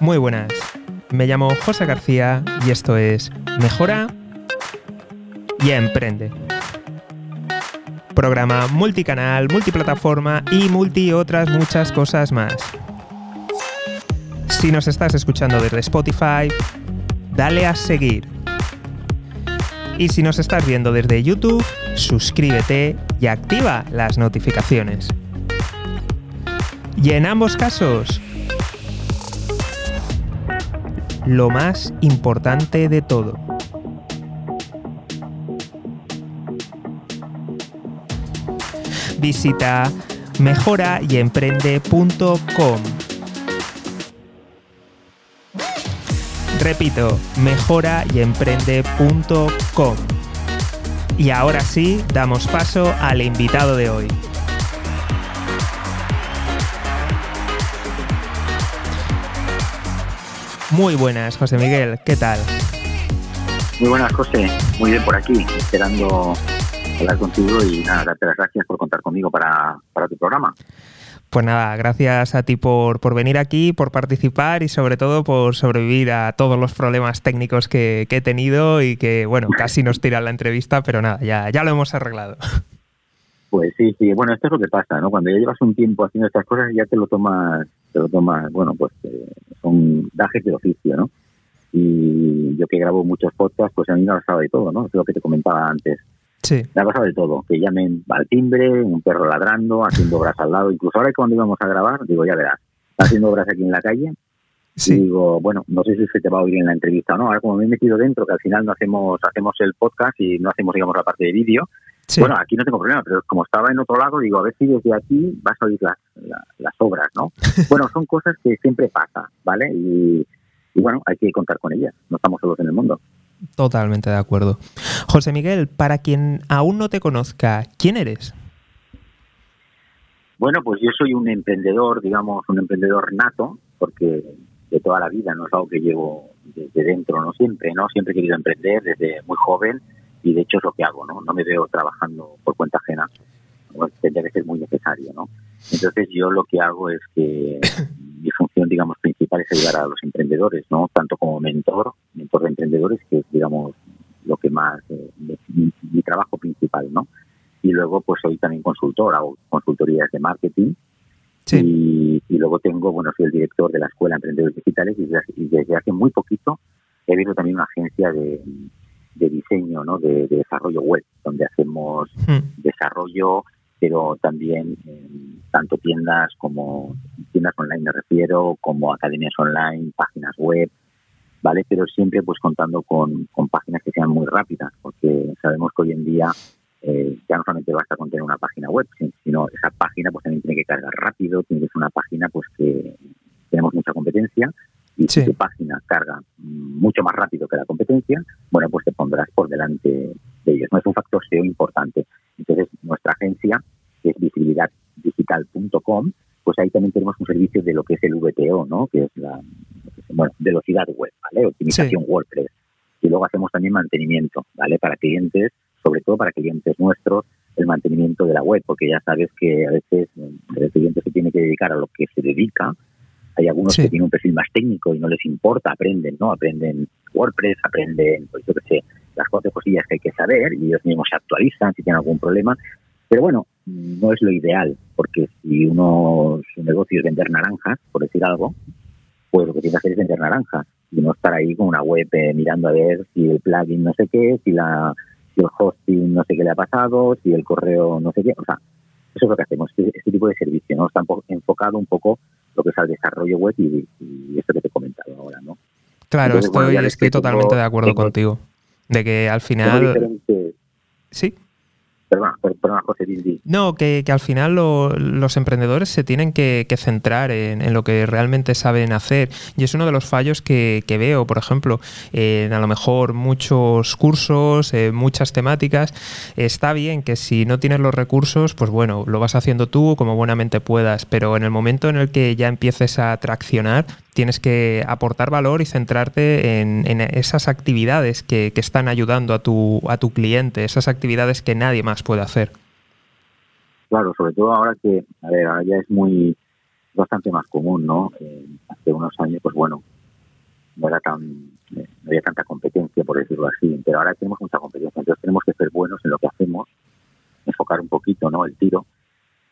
Muy buenas, me llamo José García y esto es Mejora y Emprende. Programa multicanal, multiplataforma y multi otras muchas cosas más. Si nos estás escuchando desde Spotify, dale a seguir. Y si nos estás viendo desde YouTube, suscríbete y activa las notificaciones. Y en ambos casos, lo más importante de todo. Visita mejorayemprende.com. Repito, mejorayemprende.com. Y ahora sí, damos paso al invitado de hoy. Muy buenas, José Miguel, ¿qué tal? Muy buenas, José. Muy bien por aquí, esperando hablar contigo y nada, darte las gracias por contar conmigo para, tu programa. Pues nada, gracias a ti por, por, venir aquí, por participar y sobre todo por sobrevivir a todos los problemas técnicos que, he tenido y que, bueno, casi nos tira la entrevista, pero nada, ya, ya lo hemos arreglado. Pues sí, sí, bueno, esto es lo que pasa, ¿no? Cuando ya llevas un tiempo haciendo estas cosas ya te lo tomas te lo tomas, bueno, pues eh, son gajes del oficio, ¿no? Y yo que grabo muchos podcasts, pues a mí me ha pasado de todo, ¿no? Es lo que te comentaba antes. Sí. Me ha pasado de todo, que llamen al timbre, un perro ladrando, haciendo obras al lado. Incluso ahora cuando íbamos a grabar, digo, ya verás, haciendo obras aquí en la calle. Sí. Y digo, bueno, no sé si se te va a oír en la entrevista o no. Ahora como me he metido dentro, que al final no hacemos, hacemos el podcast y no hacemos, digamos, la parte de vídeo, bueno, aquí no tengo problema, pero como estaba en otro lado, digo, a ver si desde aquí vas a oír las, las, obras, ¿no? bueno, son cosas que siempre pasan, ¿vale? Y, bueno, hay que contar con ellas, no estamos solos en el mundo. Totalmente de acuerdo. José Miguel, para quien aún no te conozca, ¿quién eres? Bueno, pues yo soy un emprendedor, digamos, un emprendedor nato, porque de toda la vida no es algo que llevo desde dentro, no siempre, ¿no? Siempre he querido emprender desde muy joven y de hecho es lo que hago, ¿no? No me veo trabajando por cuenta ajena, tendría que ser muy necesario, ¿no? Entonces yo lo que hago es que mi función, digamos, principal es ayudar a los emprendedores, ¿no? Tanto como mentor, mentor de emprendedores, que es, digamos, lo que más, eh, mi, trabajo principal, ¿no? Y luego, pues soy también consultor, hago consultorías de marketing, Y, luego tengo, bueno, soy el director de la Escuela de Emprendedores Digitales y desde hace muy poquito he abierto también una agencia de, de diseño, ¿no? de, desarrollo web, donde hacemos hmm. desarrollo, pero también tanto tiendas como tiendas online me refiero, como academias online, páginas web, ¿vale? Pero siempre pues contando con, con páginas que sean muy rápidas, porque sabemos que hoy en día eh, ya no solamente basta con tener una página web, sino esa página pues también tiene que cargar rápido, tiene que ser una página pues que tenemos mucha competencia y si tu página carga mucho más rápido que la competencia, bueno, pues te pondrás por delante de ellos. No es un factor SEO importante. Entonces, nuestra agencia, que es visibilidaddigital.com, pues ahí también tenemos un servicio de lo que es el VTO, ¿no? Que es la bueno, velocidad web, ¿vale? Optimización WordPress. Y luego hacemos también mantenimiento, ¿vale? Para clientes, sobre todo para clientes nuestros, el mantenimiento de la web, porque ya sabes que a veces el cliente se tiene que dedicar a lo que se dedica, hay algunos que tienen un perfil más técnico y no les importa, aprenden, ¿no? Aprenden WordPress, aprenden, pues yo qué sé, las cuatro cosillas que hay que saber y ellos mismos se actualizan si tienen algún problema. Pero bueno, no es lo ideal, porque si uno, su negocio es vender naranjas, por decir algo, pues lo que tiene que hacer es vender naranjas y no estar ahí con una web eh, mirando a ver si el plugin no sé qué, si, la, si el hosting no sé qué le ha pasado, si el correo no sé qué. O sea, eso es lo que hacemos, este, este tipo de servicio, ¿no? Está enfocado un poco lo que es al desarrollo web y, esto que te he comentado ahora, ¿no? Claro, estoy, totalmente de acuerdo contigo. De que al final... Sí. No, que, al final los emprendedores se tienen que, centrar en, lo que realmente saben hacer. Y es uno de los fallos que, veo, por ejemplo, en a lo mejor muchos cursos, muchas temáticas. Está bien que si no tienes los recursos, pues bueno, lo vas haciendo tú como buenamente puedas. Pero en el momento en el que ya empieces a traccionar, tienes que aportar valor y centrarte en, esas actividades que, están ayudando a tu, a tu cliente, esas actividades que nadie más puede hacer. Claro, sobre todo ahora que, a ver, ahora ya es muy, bastante más común, ¿no? Eh, hace unos años, pues bueno, no era tan no había tanta competencia, por decirlo así, pero ahora tenemos mucha competencia, entonces tenemos que ser buenos en lo que hacemos, enfocar un poquito, ¿no? El tiro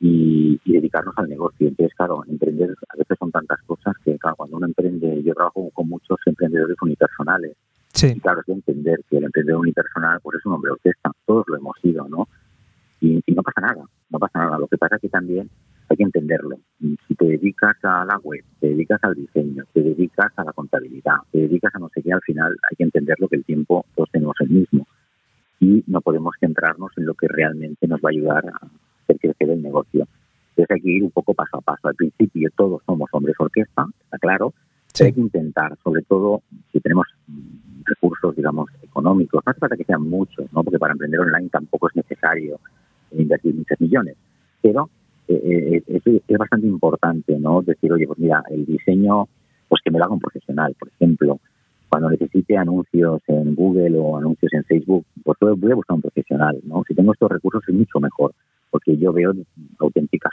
y, dedicarnos al negocio. Entonces, claro, emprender a veces son tantas cosas que, claro, cuando uno emprende, yo trabajo con muchos emprendedores unipersonales. Sí. Y claro, es de entender que el emprendedor unipersonal pues es un hombre orquesta, todos lo hemos sido, ¿no? Y, y no pasa nada, no pasa nada. Lo que pasa es que también hay que entenderlo. Si te dedicas a la web, te dedicas al diseño, te dedicas a la contabilidad, te dedicas a no sé qué, al final hay que entenderlo que el tiempo todos tenemos el mismo. Y no podemos centrarnos en lo que realmente nos va a ayudar a hacer crecer el negocio. Entonces hay que ir un poco paso a paso. Al principio todos somos hombres orquesta, está claro. Hay que intentar, sobre todo si tenemos recursos, digamos, económicos, no hace falta que sean muchos, ¿no? porque para emprender online tampoco es necesario invertir muchos millones, pero eh, eh, es, bastante importante, ¿no? Decir, oye, pues mira, el diseño, pues que me lo haga un profesional, por ejemplo. Cuando necesite anuncios en Google o anuncios en Facebook, pues voy a buscar un profesional, ¿no? Si tengo estos recursos es mucho mejor, porque yo veo auténticas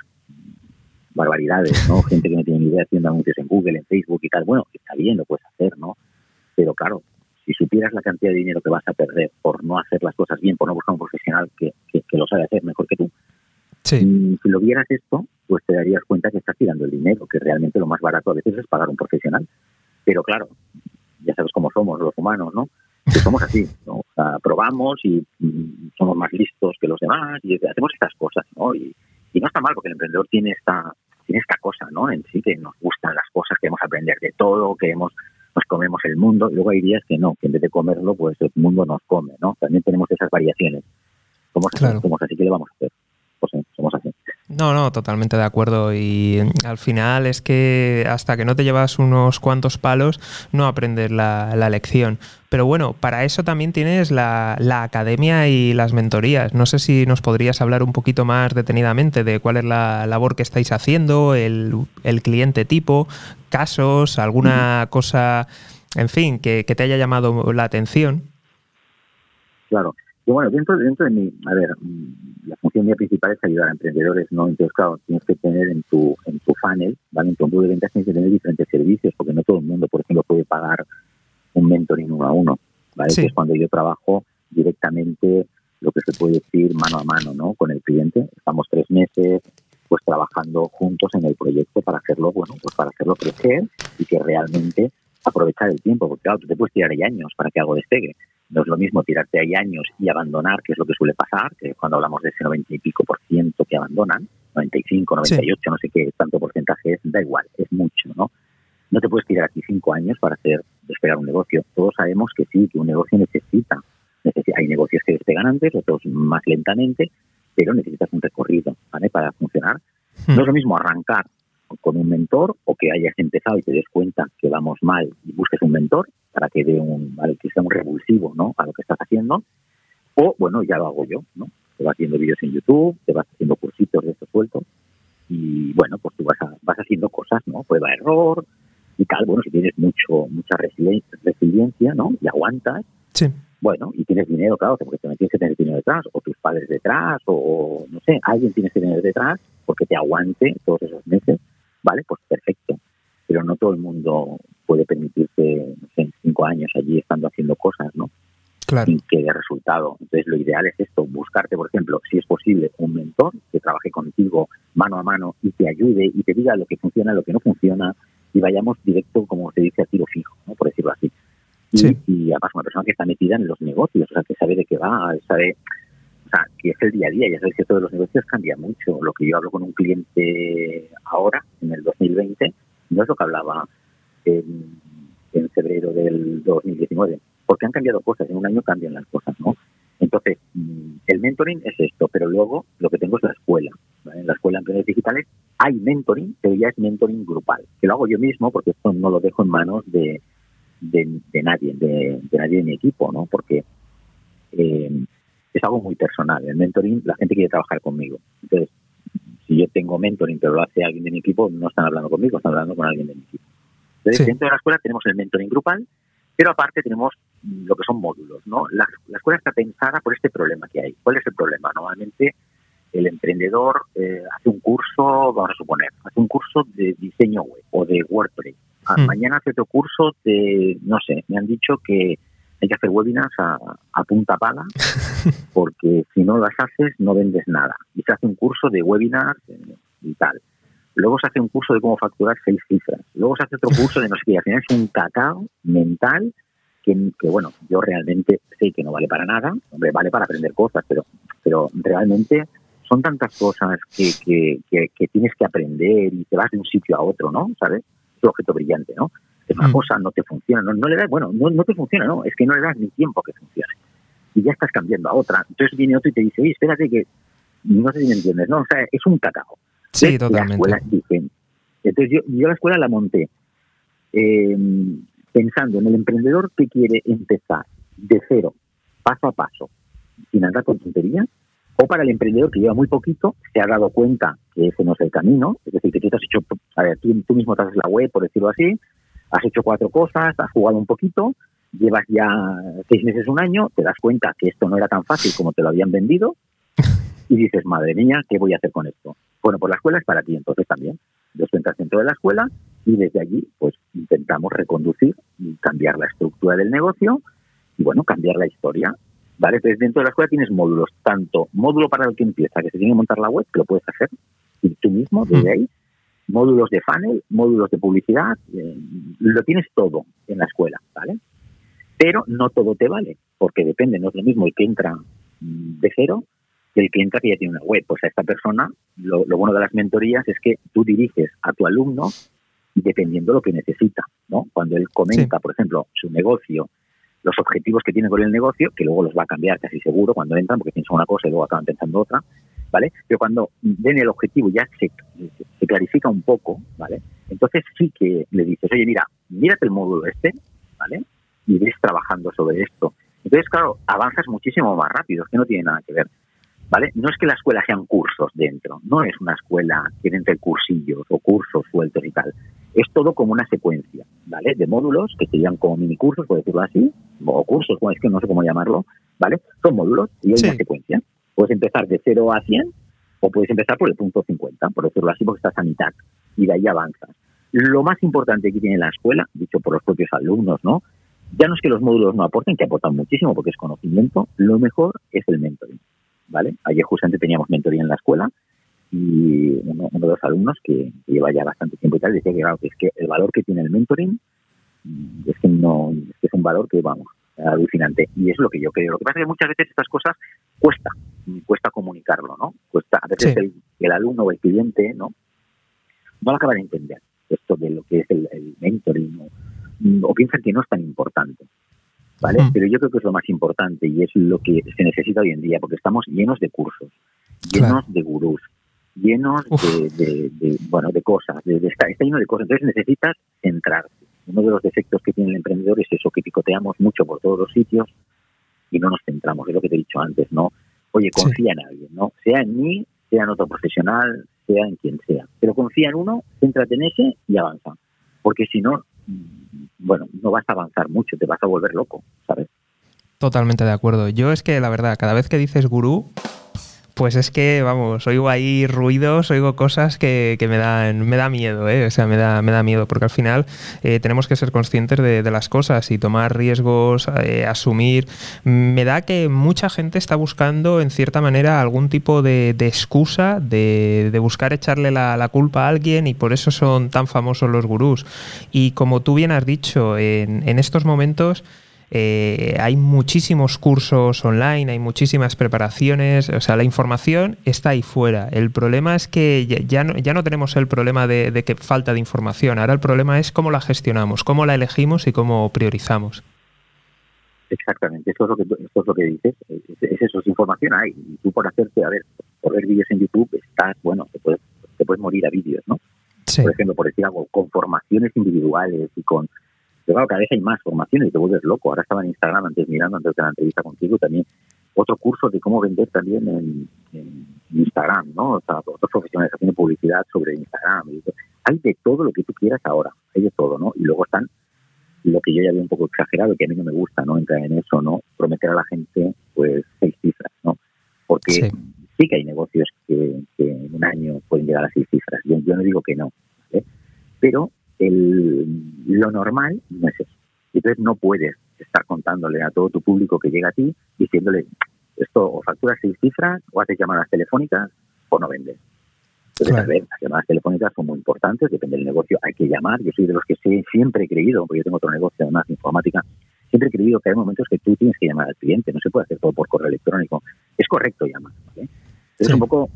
barbaridades, ¿no? Gente que no tiene ni idea haciendo anuncios en Google, en Facebook y tal. Bueno, está bien, lo puedes hacer, ¿no? Pero claro, si supieras la cantidad de dinero que vas a perder por no hacer las cosas bien, por no buscar un profesional que, que, que lo sabe hacer mejor que tú, si lo vieras esto, pues te darías cuenta que estás tirando el dinero, que realmente lo más barato a veces es pagar un profesional. Pero claro, ya sabes cómo somos los humanos, ¿no? Que somos así, ¿no? O sea, probamos y mm, somos más listos que los demás y hacemos estas cosas, ¿no? Y, no está mal porque el emprendedor tiene esta tiene esta cosa, ¿no? En sí que nos gustan las cosas, queremos aprender de todo, queremos nos comemos el mundo. Y luego hay días que no, que en vez de comerlo, pues el mundo nos come, ¿no? También tenemos esas variaciones. Somos somos así que le vamos a hacer. No, no, totalmente de acuerdo. Y al final es que hasta que no te llevas unos cuantos palos, no aprendes la, lección. Pero bueno, para eso también tienes la, academia y las mentorías. No sé si nos podrías hablar un poquito más detenidamente de cuál es la labor que estáis haciendo, el, cliente tipo, casos, alguna cosa, en fin, que, que te haya llamado la atención. Claro. Y bueno, dentro, dentro de mi, a ver, mm, la función mía principal es ayudar a emprendedores, ¿no? Entonces, claro, tienes que tener en tu, en tu funnel, ¿vale? En tu embudo de ventas tienes que tener diferentes servicios, porque no todo el mundo, por ejemplo, puede pagar un mentoring uno a uno, ¿vale? Que es cuando yo trabajo directamente lo que se puede decir mano a mano, ¿no? Con el cliente. Estamos tres meses, pues trabajando juntos en el proyecto para hacerlo, bueno, pues para hacerlo crecer y que realmente aprovechar el tiempo, porque claro, tú te puedes tirar ahí años para que algo despegue. No es lo mismo tirarte ahí años y abandonar, que es lo que suele pasar, que cuando hablamos de ese 90 y pico por ciento que abandonan, 95, 98, no sé qué tanto porcentaje es, da igual, es mucho, ¿no? No te puedes tirar aquí cinco años para hacer despegar un negocio. Todos sabemos que sí, que un negocio necesita. necesita hay negocios que despegan antes, otros más lentamente, pero necesitas un recorrido, ¿vale? Para funcionar. Hmm. No es lo mismo arrancar con un mentor o que hayas empezado y te des cuenta que vamos mal y busques un mentor para que dé un, que sea un revulsivo ¿no? a lo que estás haciendo. O, bueno, ya lo hago yo, ¿no? Te vas haciendo vídeos en YouTube, te vas haciendo cursitos de estos sueltos y, bueno, pues tú vas, vas haciendo cosas, ¿no? Prueba error y tal. Bueno, si tienes mucho mucha resiliencia, ¿no? Y aguantas, sí. bueno, y tienes dinero, claro, porque también tienes que tener dinero detrás, o tus padres detrás, o, no sé, alguien tienes que tener detrás porque te aguante todos esos meses ¿vale? Pues perfecto. Pero no todo el mundo puede permitirse, no sé, cinco años allí estando haciendo cosas, ¿no? Claro. Sin que dé resultado. Entonces, lo ideal es esto, buscarte, por ejemplo, si es posible, un mentor que trabaje contigo mano a mano y te ayude y te diga lo que funciona, lo que no funciona, y vayamos directo, como se dice, a tiro fijo, ¿no? por decirlo así. Y, sí. y además una persona que está metida en los negocios, o sea, que sabe de qué va, sabe o sea, que es el día a día. Ya sabes que todos los negocios cambia mucho. Lo que yo hablo con un cliente ahora, en el 2020, no es lo que hablaba en, febrero del 2019, porque han cambiado cosas. En un año cambian las cosas, ¿no? Entonces, mm, el mentoring es esto, pero luego lo que tengo es la escuela. En la escuela de empresas digitales hay mentoring, pero ya es mentoring grupal, que lo hago yo mismo porque esto no lo dejo en manos de, de, nadie, de, de, nadie de mi equipo, ¿no? Porque eh, es algo muy personal. El mentoring, la gente quiere trabajar conmigo. Entonces, si yo tengo mentoring, pero lo hace alguien de mi equipo, no están hablando conmigo, están hablando con alguien de mi equipo. Entonces, dentro de la escuela tenemos el mentoring grupal, pero aparte tenemos lo que son módulos. ¿no? La, escuela está pensada por este problema que hay. ¿Cuál es el problema? Normalmente el emprendedor eh, hace un curso, vamos a suponer, hace un curso de diseño web o de WordPress. Ah, hmm. Mañana hace otro curso de, no sé, me han dicho que hay que hacer webinars a, punta pala, porque si no las haces no vendes nada. Y se hace un curso de webinars eh, y tal. Luego se hace un curso de cómo facturar seis cifras. Luego se hace otro curso de no sé qué. al final es un cacao mental que, bueno, yo realmente sé que no vale para nada. Hombre, vale para aprender cosas, pero, pero realmente son tantas cosas que, que, que, tienes que aprender y te vas de un sitio a otro, ¿no? ¿Sabes? Es un objeto brillante, ¿no? Es una mm. cosa, no te funciona, no, no le das, bueno, no, no te funciona, no, es que no le das ni tiempo que funcione. Y ya estás cambiando a otra. Entonces viene otro y te dice, oye, espérate que no sé si me entiendes, ¿no? O sea, es un cacao. Sí, totalmente. entonces yo, yo la escuela la monté eh, pensando en el emprendedor que quiere empezar de cero, paso a paso, sin andar con tonterías, o para el emprendedor que lleva muy poquito, se ha dado cuenta que ese no es el camino, es decir, que tú te has hecho, a ver, tú, mismo te haces la web, por decirlo así, has hecho cuatro cosas, has jugado un poquito, llevas ya seis meses, un año, te das cuenta que esto no era tan fácil como te lo habían vendido y dices, madre mía, ¿qué voy a hacer con esto? Bueno, pues la escuela es para ti entonces también. Los entras dentro de la escuela y desde allí pues intentamos reconducir y cambiar la estructura del negocio y bueno, cambiar la historia ¿vale? Entonces dentro de la escuela tienes módulos, tanto módulo para el que empieza, que se tiene que montar la web, que lo puedes hacer y tú mismo desde ahí, módulos de funnel, módulos de publicidad, eh, lo tienes todo en la escuela, ¿vale? Pero no todo te vale, porque depende, no es lo mismo el que entra mm, de cero que el que entra que ya tiene una web. Pues a esta persona, lo, bueno de las mentorías es que tú diriges a tu alumno dependiendo lo que necesita, ¿no? Cuando él comenta, por ejemplo, su negocio, los objetivos que tiene con el negocio, que luego los va a cambiar casi seguro cuando entran, porque piensan una cosa y luego acaban pensando otra, ¿vale? Pero cuando ven el objetivo ya se, se clarifica un poco, ¿vale? Entonces sí que le dices, oye, mira, mírate el módulo este, ¿vale? Y ves trabajando sobre esto. Entonces, claro, avanzas muchísimo más rápido, es que no tiene nada que ver. ¿Vale? No es que la escuela sean cursos dentro, no es una escuela que entre cursillos o cursos sueltos y tal. Es todo como una secuencia, ¿vale? De módulos que serían como mini cursos, por decirlo así, o cursos, es que no sé cómo llamarlo, ¿vale? Son módulos y hay una secuencia. Puedes empezar de 0 a 100 o puedes empezar por el punto 50, por decirlo así, porque estás a mitad y de ahí avanzas. Lo más importante que tiene la escuela, dicho por los propios alumnos, ¿no? Ya no es que los módulos no aporten, que aportan muchísimo porque es conocimiento, lo mejor es el mentoring. ¿Vale? Ayer justamente teníamos mentoría en la escuela y uno, de los alumnos que, lleva ya bastante tiempo y tal decía que, claro, que es que el valor que tiene el mentoring mm, es que no es, que es un valor que, vamos, alucinante. Y es lo que yo creo. Lo que pasa es que muchas veces estas cosas cuesta, cuesta comunicarlo, ¿no? Cuesta, a veces el, alumno o el cliente, ¿no? No lo acaba de entender esto de lo que es el, mentoring o piensan que no es tan importante. ¿Vale? Pero yo creo que es lo más importante y es lo que se necesita hoy en día, porque estamos llenos de cursos, llenos de gurús, llenos de, bueno, de cosas, de, está, lleno de cosas. Entonces necesitas centrarte. Uno de los defectos que tiene el emprendedor es eso, que picoteamos mucho por todos los sitios y no nos centramos, es lo que te he dicho antes, ¿no? Oye, confía en alguien, ¿no? Sea en mí, sea en otro profesional, sea en quien sea. Pero confía en uno, céntrate en ese y avanza. Porque si no, bueno, no vas a avanzar mucho, te vas a volver loco, ¿sabes? Totalmente de acuerdo. Yo es que la verdad, cada vez que dices gurú, pues es que, vamos, oigo ahí ruidos, oigo cosas que, me, dan, me da miedo, ¿eh? O sea, me da, me da miedo, porque al final eh, tenemos que ser conscientes de, las cosas y tomar riesgos, eh, asumir. Me da que mucha gente está buscando, en cierta manera, algún tipo de, excusa, de, buscar echarle la, culpa a alguien y por eso son tan famosos los gurús. Y como tú bien has dicho, en, en estos momentos eh, hay muchísimos cursos online, hay muchísimas preparaciones, o sea, la información está ahí fuera. El problema es que ya no, ya no tenemos el problema de, que falta de información, ahora el problema es cómo la gestionamos, cómo la elegimos y cómo priorizamos. Exactamente, eso es lo que, esto es lo que dices, es, eso, es información hay. Y tú por hacerte, a ver, por ver vídeos en YouTube, estás, bueno, te puedes, te puedes morir a vídeos, ¿no? Por ejemplo, por decir algo, con formaciones individuales y con pero claro, cada vez hay más formaciones y te vuelves loco. Ahora estaba en Instagram antes mirando, antes de la entrevista contigo, también otro curso de cómo vender también en, Instagram, ¿no? O sea, otros profesionales haciendo publicidad sobre Instagram. hay de todo lo que tú quieras ahora, hay de todo, ¿no? Y luego están lo que yo ya veo un poco exagerado, que a mí no me gusta, ¿no? Entrar en eso, ¿no? Prometer a la gente, pues, seis cifras, ¿no? Porque Sí que hay negocios que, en un año pueden llegar a seis cifras. Yo, yo no digo que no, pero el, lo normal no es eso. Entonces no puedes estar contándole a todo tu público que llega a ti diciéndole esto o facturas seis cifras o haces llamadas telefónicas o no vendes. Entonces, a ver, las llamadas telefónicas son muy importantes, depende del negocio, hay que llamar. Yo soy de los que siempre he creído, porque yo tengo otro negocio además de informática, siempre he creído que hay momentos que tú tienes que llamar al cliente, no se puede hacer todo por correo electrónico. Es correcto llamar, ¿vale? Es un poco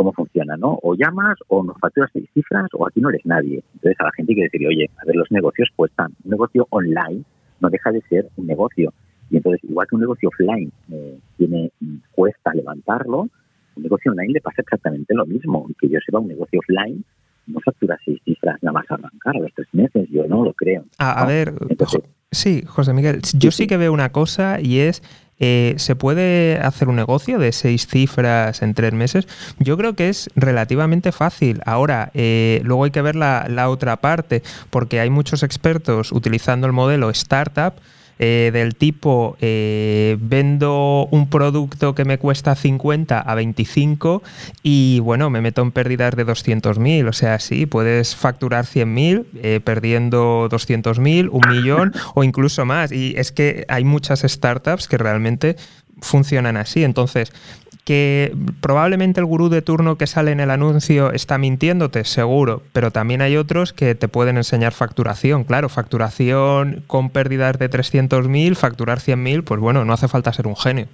cómo funciona, ¿no? O llamas o nos facturas seis cifras o aquí no eres nadie. Entonces a la gente hay que decir, oye, a ver, los negocios cuestan. Un negocio online no deja de ser un negocio. Y entonces, igual que un negocio offline eh, tiene cuesta levantarlo, un negocio online le pasa exactamente lo mismo. Que yo sepa, un negocio offline no factura seis cifras nada más arrancar a los tres meses. Yo no lo creo. A, ver, sí, José Miguel, yo sí, que veo una cosa y es eh, ¿Se puede hacer un negocio de seis cifras en tres meses? Yo creo que es relativamente fácil. Ahora, eh, luego hay que ver la, la otra parte, porque hay muchos expertos utilizando el modelo startup eh, del tipo eh, vendo un producto que me cuesta 50 a 25 y bueno, me meto en pérdidas de 200.000. O sea, sí, puedes facturar 100.000 eh, perdiendo 200.000, un millón o incluso más. Y es que hay muchas startups que realmente funcionan así. Entonces, que probablemente el gurú de turno que sale en el anuncio está mintiéndote, seguro, pero también hay otros que te pueden enseñar facturación. Claro, facturación con pérdidas de 300.000, facturar 100.000, pues bueno, no hace falta ser un genio.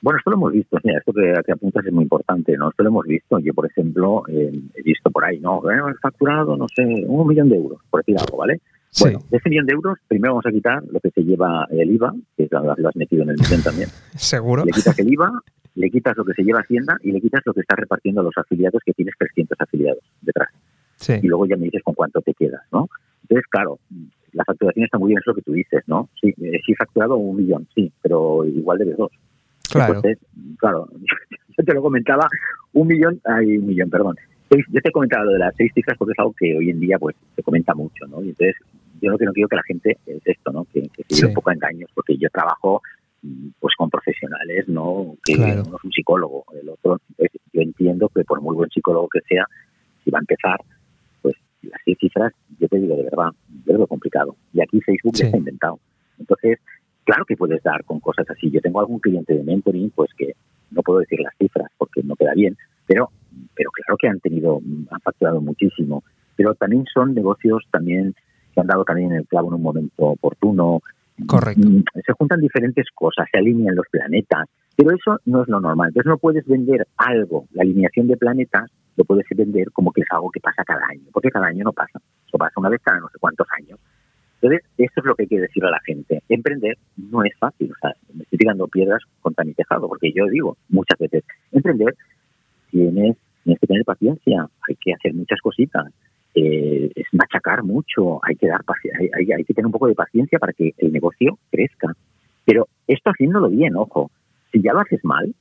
Bueno, esto lo hemos visto, esto que, apuntas es muy importante, ¿no? Esto lo hemos visto. Yo, por ejemplo, eh, he visto por ahí, ¿no? He facturado, no sé, un millón de euros, por decir algo, ¿vale? Bueno, de ese millón de euros, primero vamos a quitar lo que se lleva el IVA, que lo has metido en el millón también. Seguro. Le quitas el IVA, le quitas lo que se lleva Hacienda y le quitas lo que estás repartiendo a los afiliados, que tienes 300 afiliados detrás. Sí. Y luego ya me dices con cuánto te quedas, ¿no? Entonces, claro, la facturación está muy bien, es lo que tú dices, ¿no? Sí, eh, sí he facturado un millón, sí, pero igual debes dos. Claro. Entonces, claro, yo te lo comentaba, un millón, hay un millón, perdón. Yo te he comentado lo de las seis cifras porque es algo que hoy en día pues se comenta mucho, ¿no? Y entonces yo lo que no quiero que la gente es esto, ¿no? Que, que se un poco a engaños, porque yo trabajo pues con profesionales, ¿no? Que uno es un psicólogo, el otro, yo entiendo que por muy buen psicólogo que sea, si va a empezar, pues las seis cifras, yo te digo de verdad, yo lo complicado. Y aquí Facebook ya está inventado. Entonces, claro que puedes dar con cosas así. Yo tengo algún cliente de mentoring, pues que no puedo decir las cifras porque no queda bien, pero, pero claro que han tenido, han facturado muchísimo. Pero también son negocios también que han dado también el clavo en un momento oportuno, Correcto. Mm, se juntan diferentes cosas, se alinean los planetas, pero eso no es lo normal. Entonces no puedes vender algo, la alineación de planetas, lo puedes vender como que es algo que pasa cada año, porque cada año no pasa, eso pasa una vez cada no sé cuántos años. Entonces, eso es lo que hay que decir a la gente. Emprender no es fácil, o sea, me estoy tirando piedras contra mi tejado, porque yo digo muchas veces, emprender tienes, tienes que tener paciencia, hay que hacer muchas cositas, eh, es machacar mucho, hay que dar hay, hay, que tener un poco de paciencia para que el negocio crezca. Pero esto haciéndolo bien, ojo, si ya lo haces mal,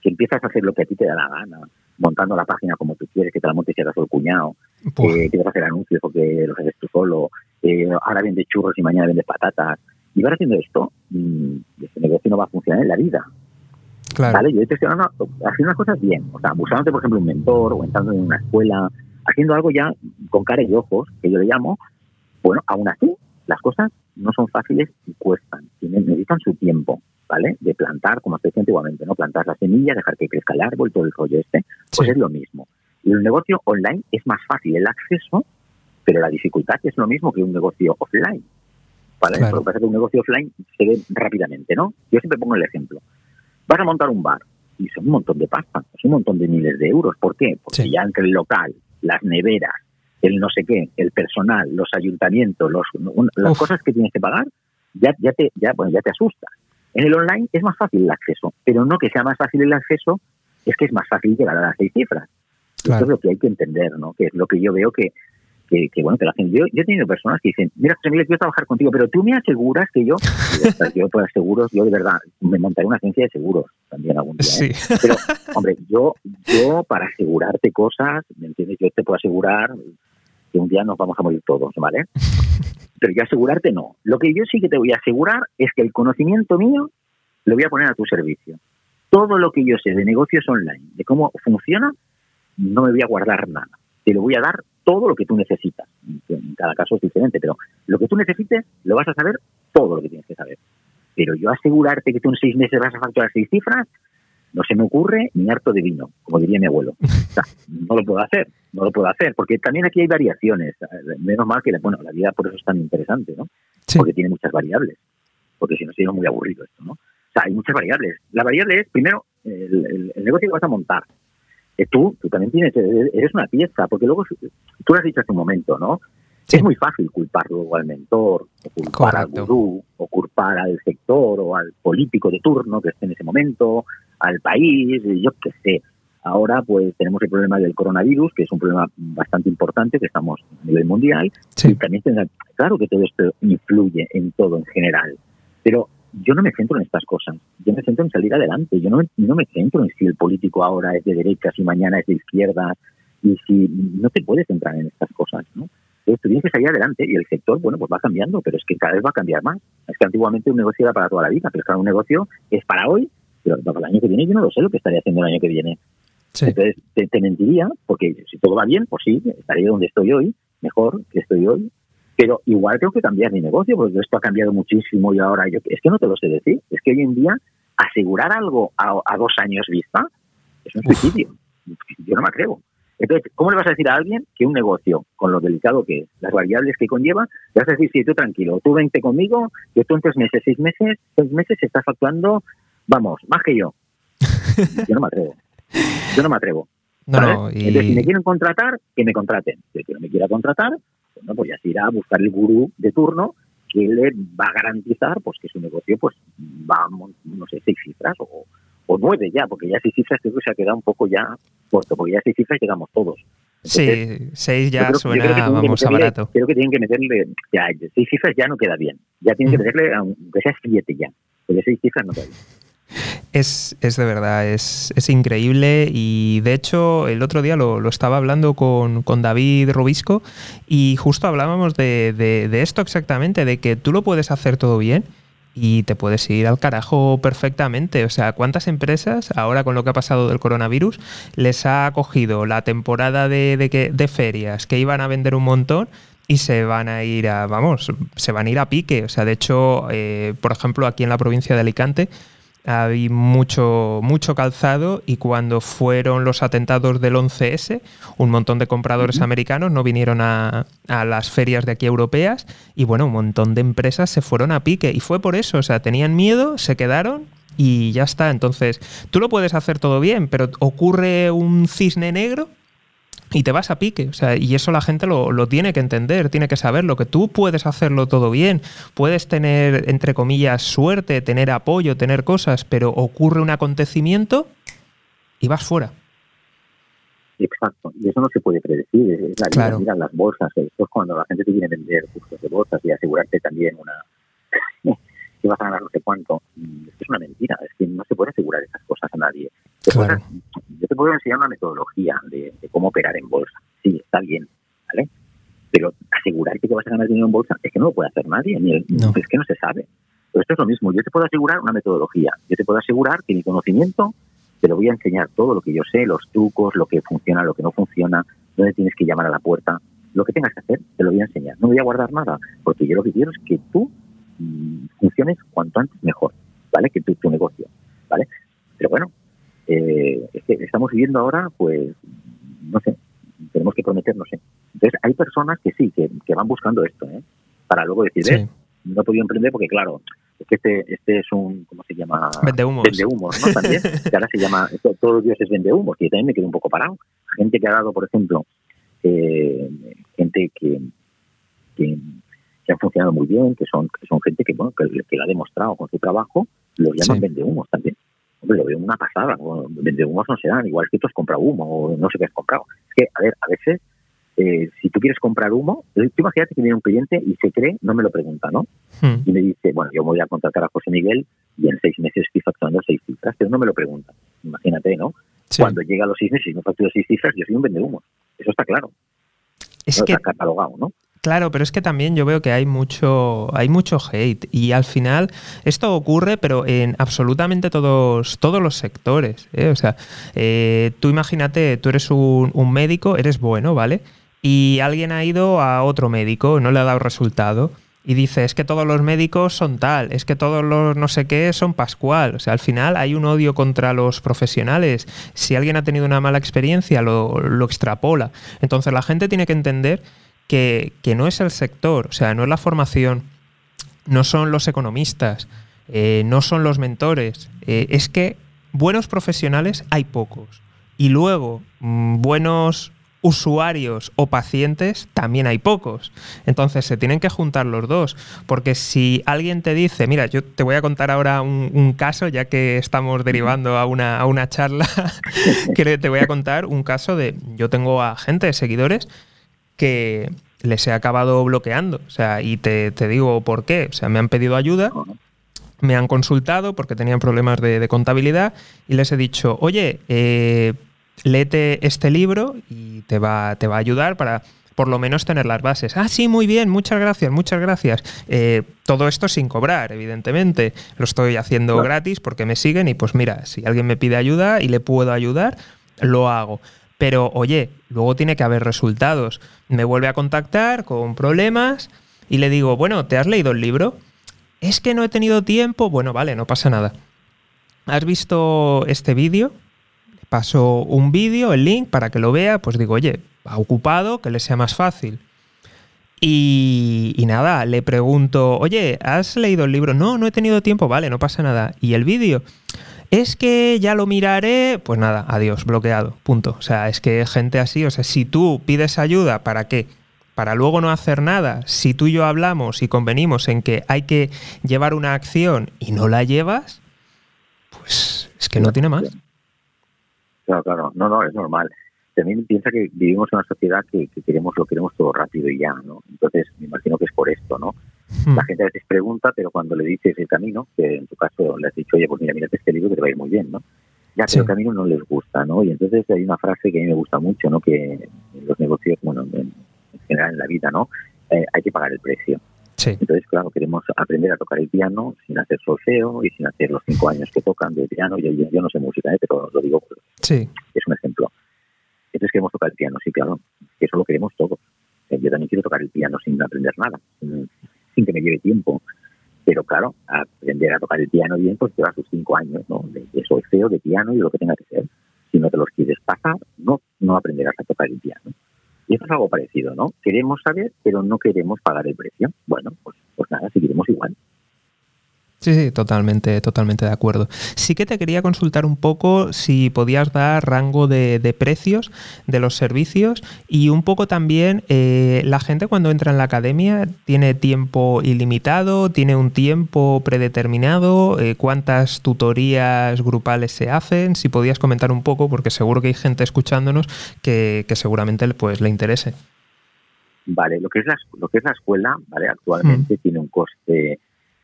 que empiezas a hacer lo que a ti te da la gana, montando la página como tú quieres, que te la montes y hagas el cuñado, eh, que vas a hacer anuncios porque los haces tú solo, eh, ahora vendes churros y mañana vendes patatas, y vas haciendo esto, mmm, ese negocio no va a funcionar en la vida. Claro. ¿Vale? Yo te estoy hablando, haciendo las cosas bien, o sea, buscándote, por ejemplo, un mentor o entrando en una escuela, haciendo algo ya con cara y ojos, que yo le llamo, bueno, aún así, las cosas no son fáciles y cuestan, y necesitan su tiempo, ¿vale? De plantar, como se decía antiguamente, ¿no? Plantar la semilla, dejar que crezca el árbol, todo el rollo este, pues es lo mismo. Y el negocio online es más fácil el acceso, pero la dificultad es lo mismo que un negocio offline. ¿Vale? Lo que pasa es que un negocio offline se ve rápidamente, ¿no? Yo siempre pongo el ejemplo. Vas a montar un bar y son un montón de pasta, es un montón de miles de euros. ¿Por qué? Porque ya entre el local, las neveras, el no sé qué, el personal, los ayuntamientos, los, las cosas que tienes que pagar, ya, ya, te, ya, bueno, ya te asusta. En el online es más fácil el acceso, pero no que sea más fácil el acceso, es que es más fácil llegar a las seis cifras. Eso es lo que hay que entender, ¿no? Que es lo que yo veo que, que, bueno, que la gente. Yo, yo he tenido personas que dicen, mira, José Miguel, quiero trabajar contigo, pero tú me aseguras que yo. yo para seguros, yo de verdad, me montaré una agencia de seguros también algún día. ¿eh? Pero, hombre, yo, yo para asegurarte cosas, ¿me entiendes? Yo te puedo asegurar que un día nos vamos a morir todos, ¿vale? Pero yo asegurarte no. Lo que yo sí que te voy a asegurar es que el conocimiento mío lo voy a poner a tu servicio. todo lo que yo sé de negocios online, de cómo funciona, no me voy a guardar nada. Te lo voy a dar todo lo que tú necesitas. En cada caso es diferente, pero lo que tú necesites lo vas a saber todo lo que tienes que saber. Pero yo asegurarte que tú en seis meses vas a facturar seis cifras, no se me ocurre ni harto de vino, como diría mi abuelo. no lo puedo hacer, no lo puedo hacer, porque también aquí hay variaciones. Menos mal que, bueno, la vida por eso es tan interesante, ¿no? Porque tiene muchas variables. Porque si no sería muy aburrido esto, ¿no? O sea, hay muchas variables. La variable es, primero, el, negocio que vas a montar. Eh, tú, tú también tienes, eres una pieza, porque luego, tú lo has dicho hace un momento, ¿no? Es muy fácil culpar luego al mentor, o culpar al gurú, o culpar al sector, o al político de turno que esté en ese momento, al país, yo qué sé. Ahora pues tenemos el problema del coronavirus, que es un problema bastante importante, que estamos a nivel mundial, y también claro que todo esto influye en todo en general, pero yo no me centro en estas cosas, yo me centro en salir adelante, yo no, no me centro en si el político ahora es de derecha, si mañana es de izquierda, y si no te puedes centrar en estas cosas, ¿no? Entonces tú tienes que salir adelante y el sector, bueno, pues va cambiando, pero es que cada vez va a cambiar más. Es que antiguamente un negocio era para toda la vida, pero es un negocio es para hoy, pero para el año que viene yo no lo sé lo que estaría haciendo el año que viene. Entonces te, mentiría, porque si todo va bien, pues sí, estaría donde estoy hoy, mejor que estoy hoy, pero igual tengo que cambiar mi negocio, porque esto ha cambiado muchísimo y ahora yo, es que no te lo sé decir, es que hoy en día asegurar algo a, dos años vista es un suicidio. Yo no me atrevo. Entonces, ¿cómo le vas a decir a alguien que un negocio, con lo delicado que es, las variables que conlleva, le vas a decir, sí, tú tranquilo, tú vente conmigo, que tú en tres meses, seis meses, seis meses estás actuando, vamos, más que yo. Yo no me atrevo. Yo no me atrevo. No, Entonces, si me quieren contratar, que me contraten. Si no me quiera contratar, bueno, pues ya se irá a buscar el gurú de turno que le va a garantizar pues que su negocio pues va, no sé, seis cifras o, o nueve ya, porque ya seis cifras creo que se ha quedado un poco ya corto, porque ya seis cifras llegamos todos. sí, seis ya suena, vamos, a barato. Creo que tienen que meterle, ya, seis cifras ya no queda bien, ya tienen que meterle, aunque sea siete ya, porque seis cifras no queda bien. Es, es, de verdad, es, es, increíble y de hecho el otro día lo, lo estaba hablando con, con, David Robisco y justo hablábamos de, de, esto exactamente, de que tú lo puedes hacer todo bien y te puedes ir al carajo perfectamente. O sea, ¿cuántas empresas ahora con lo que ha pasado del coronavirus les ha cogido la temporada de, de, de ferias que iban a vender un montón? y se van a ir a, vamos, se van a ir a pique. O sea, de hecho, eh, por ejemplo, aquí en la provincia de Alicante había mucho, mucho calzado y cuando fueron los atentados del 11S, un montón de compradores americanos no vinieron a, a, las ferias de aquí europeas y bueno, un montón de empresas se fueron a pique y fue por eso, o sea, tenían miedo, se quedaron y ya está. Entonces, tú lo puedes hacer todo bien, pero ocurre un cisne negro y te vas a pique. O sea, y eso la gente lo, lo, tiene que entender, tiene que saberlo, que tú puedes hacerlo todo bien, puedes tener, entre comillas, suerte, tener apoyo, tener cosas, pero ocurre un acontecimiento y vas fuera. Exacto, y eso no se puede predecir, es la claro. mira las bolsas, esto es cuando la gente te a vender cursos de bolsas y asegurarte también una que vas a ganar no sé cuánto. Es una mentira, es que no se puede asegurar esas cosas a nadie. yo te puedo enseñar una metodología de, cómo operar en bolsa. Sí, está bien, ¿vale? Pero asegurarte que vas a ganar dinero en bolsa es que no lo puede hacer nadie, es que no se sabe. Pero esto es lo mismo, yo te puedo asegurar una metodología, yo te puedo asegurar que mi conocimiento te lo voy a enseñar todo lo que yo sé, los trucos, lo que funciona, lo que no funciona, dónde tienes que llamar a la puerta, lo que tengas que hacer, te lo voy a enseñar. No voy a guardar nada, porque yo lo que quiero es que tú funciones cuanto antes mejor, ¿vale? Que tu, tu negocio, ¿vale? Pero bueno, eh, es que estamos viviendo ahora, pues, no sé, tenemos que prometer, no sé. Entonces, hay personas que sí, que, que van buscando esto, ¿eh? Para luego decir, sí. no he podido emprender porque, claro, es que este, este es un, ¿cómo se llama? Vende humos. Vende humos, ¿no? También, que ahora se llama, todos los días vende humos, y también me quedo un poco parado. Gente que ha dado, por ejemplo, eh, gente que, que que han funcionado muy bien, que son, que son gente que, bueno, que, que lo ha demostrado con su trabajo, los llaman sí. vendehumos también. Hombre, lo veo una pasada. Vendehumos no se dan, igual que tú has comprado humo o no sé qué has comprado. Es que, a ver, a veces, eh, si tú quieres comprar humo, tú imagínate que viene un cliente y se cree, no me lo pregunta, ¿no? Hmm. Y me dice, bueno, yo voy a contratar a José Miguel y en seis meses estoy facturando seis cifras, pero no me lo pregunta. Imagínate, ¿no? Sí. Cuando llega a los seis meses y no facturo seis cifras, yo soy un vendehumos. Eso está claro. Es no, que... Está catalogado, ¿no? Claro, pero es que también yo veo que hay mucho, hay mucho hate y al final esto ocurre, pero en absolutamente todos, todos los sectores. ¿eh? O sea, eh, tú imagínate, tú eres un, un, médico, eres bueno, ¿vale? Y alguien ha ido a otro médico, no le ha dado resultado. Y dice, es que todos los médicos son tal, es que todos los no sé qué son Pascual. O sea, al final hay un odio contra los profesionales. Si alguien ha tenido una mala experiencia, lo, lo extrapola. Entonces la gente tiene que entender que, no es el sector, o sea, no es la formación, no son los economistas, eh, no son los mentores, eh, es que buenos profesionales hay pocos. Y luego, mm, buenos usuarios o pacientes también hay pocos. Entonces se tienen que juntar los dos, porque si alguien te dice, mira, yo te voy a contar ahora un, caso, ya que estamos derivando a una, a una charla, que te voy a contar un caso de, yo tengo a gente, de seguidores, que les he acabado bloqueando. O sea, y te, digo por qué. O sea, me han pedido ayuda, me han consultado porque tenían problemas de, contabilidad y les he dicho, oye, eh, léete este libro y te va, te va a ayudar para por lo menos tener las bases. Ah, sí, muy bien, muchas gracias, muchas gracias. Eh, todo esto sin cobrar, evidentemente. Lo estoy haciendo gratis porque me siguen y pues mira, si alguien me pide ayuda y le puedo ayudar, lo hago. Pero oye, luego tiene que haber resultados. Me vuelve a contactar con problemas y le digo, bueno, ¿te has leído el libro? Es que no he tenido tiempo. Bueno, vale, no pasa nada. ¿Has visto este vídeo? Paso un vídeo, el link, para que lo vea. Pues digo, oye, ha ocupado, que le sea más fácil. Y, y, nada, le pregunto, oye, ¿has leído el libro? No, no he tenido tiempo, vale, no pasa nada. ¿Y el vídeo? Es que ya lo miraré, pues nada, adiós, bloqueado, punto. O sea, es que gente así, o sea, si tú pides ayuda, ¿para qué? Para luego no hacer nada, si tú y yo hablamos y convenimos en que hay que llevar una acción y no la llevas, pues es que no tiene más. Claro, claro, no, no, es normal. También piensa que vivimos en una sociedad que, que queremos lo queremos todo rápido y ya, ¿no? Entonces, me imagino que es por esto, ¿no? Hmm. La gente a veces pregunta, pero cuando le dices el camino, que en tu caso le has dicho, oye, pues mira, mira este libro que te va a ir muy bien, ¿no? Ya, pero el camino no les gusta, ¿no? Y entonces hay una frase que a mí me gusta mucho, ¿no? Que en los negocios, bueno, en, general en la vida, ¿no? Eh, hay que pagar el precio. Sí. Entonces, claro, queremos aprender a tocar el piano sin hacer solfeo y sin hacer los cinco años que tocan de piano. Yo, yo, no sé música, ¿eh? pero lo digo, pues, sí. es un ejemplo. Entonces queremos tocar el piano, sí, claro, que eso lo queremos todos. Yo también quiero tocar el piano sin aprender nada sin que me lleve tiempo. Pero claro, aprender a tocar el piano bien, pues lleva sus cinco años, ¿no? De, de feo de piano y lo que tenga que ser. Si no te los quieres pasar, no, no aprenderás a tocar el piano. Y eso es algo parecido, ¿no? Queremos saber, pero no queremos pagar el precio. Bueno, pues, pues nada, seguiremos igual. Sí, sí, totalmente, totalmente de acuerdo. Sí que te quería consultar un poco si podías dar rango de, precios de los servicios y un poco también eh, la gente cuando entra en la academia tiene tiempo ilimitado, tiene un tiempo predeterminado, eh, cuántas tutorías grupales se hacen, si podías comentar un poco porque seguro que hay gente escuchándonos que, seguramente pues, le interese. Vale, lo que es la, lo que es la escuela, vale, actualmente mm. tiene un coste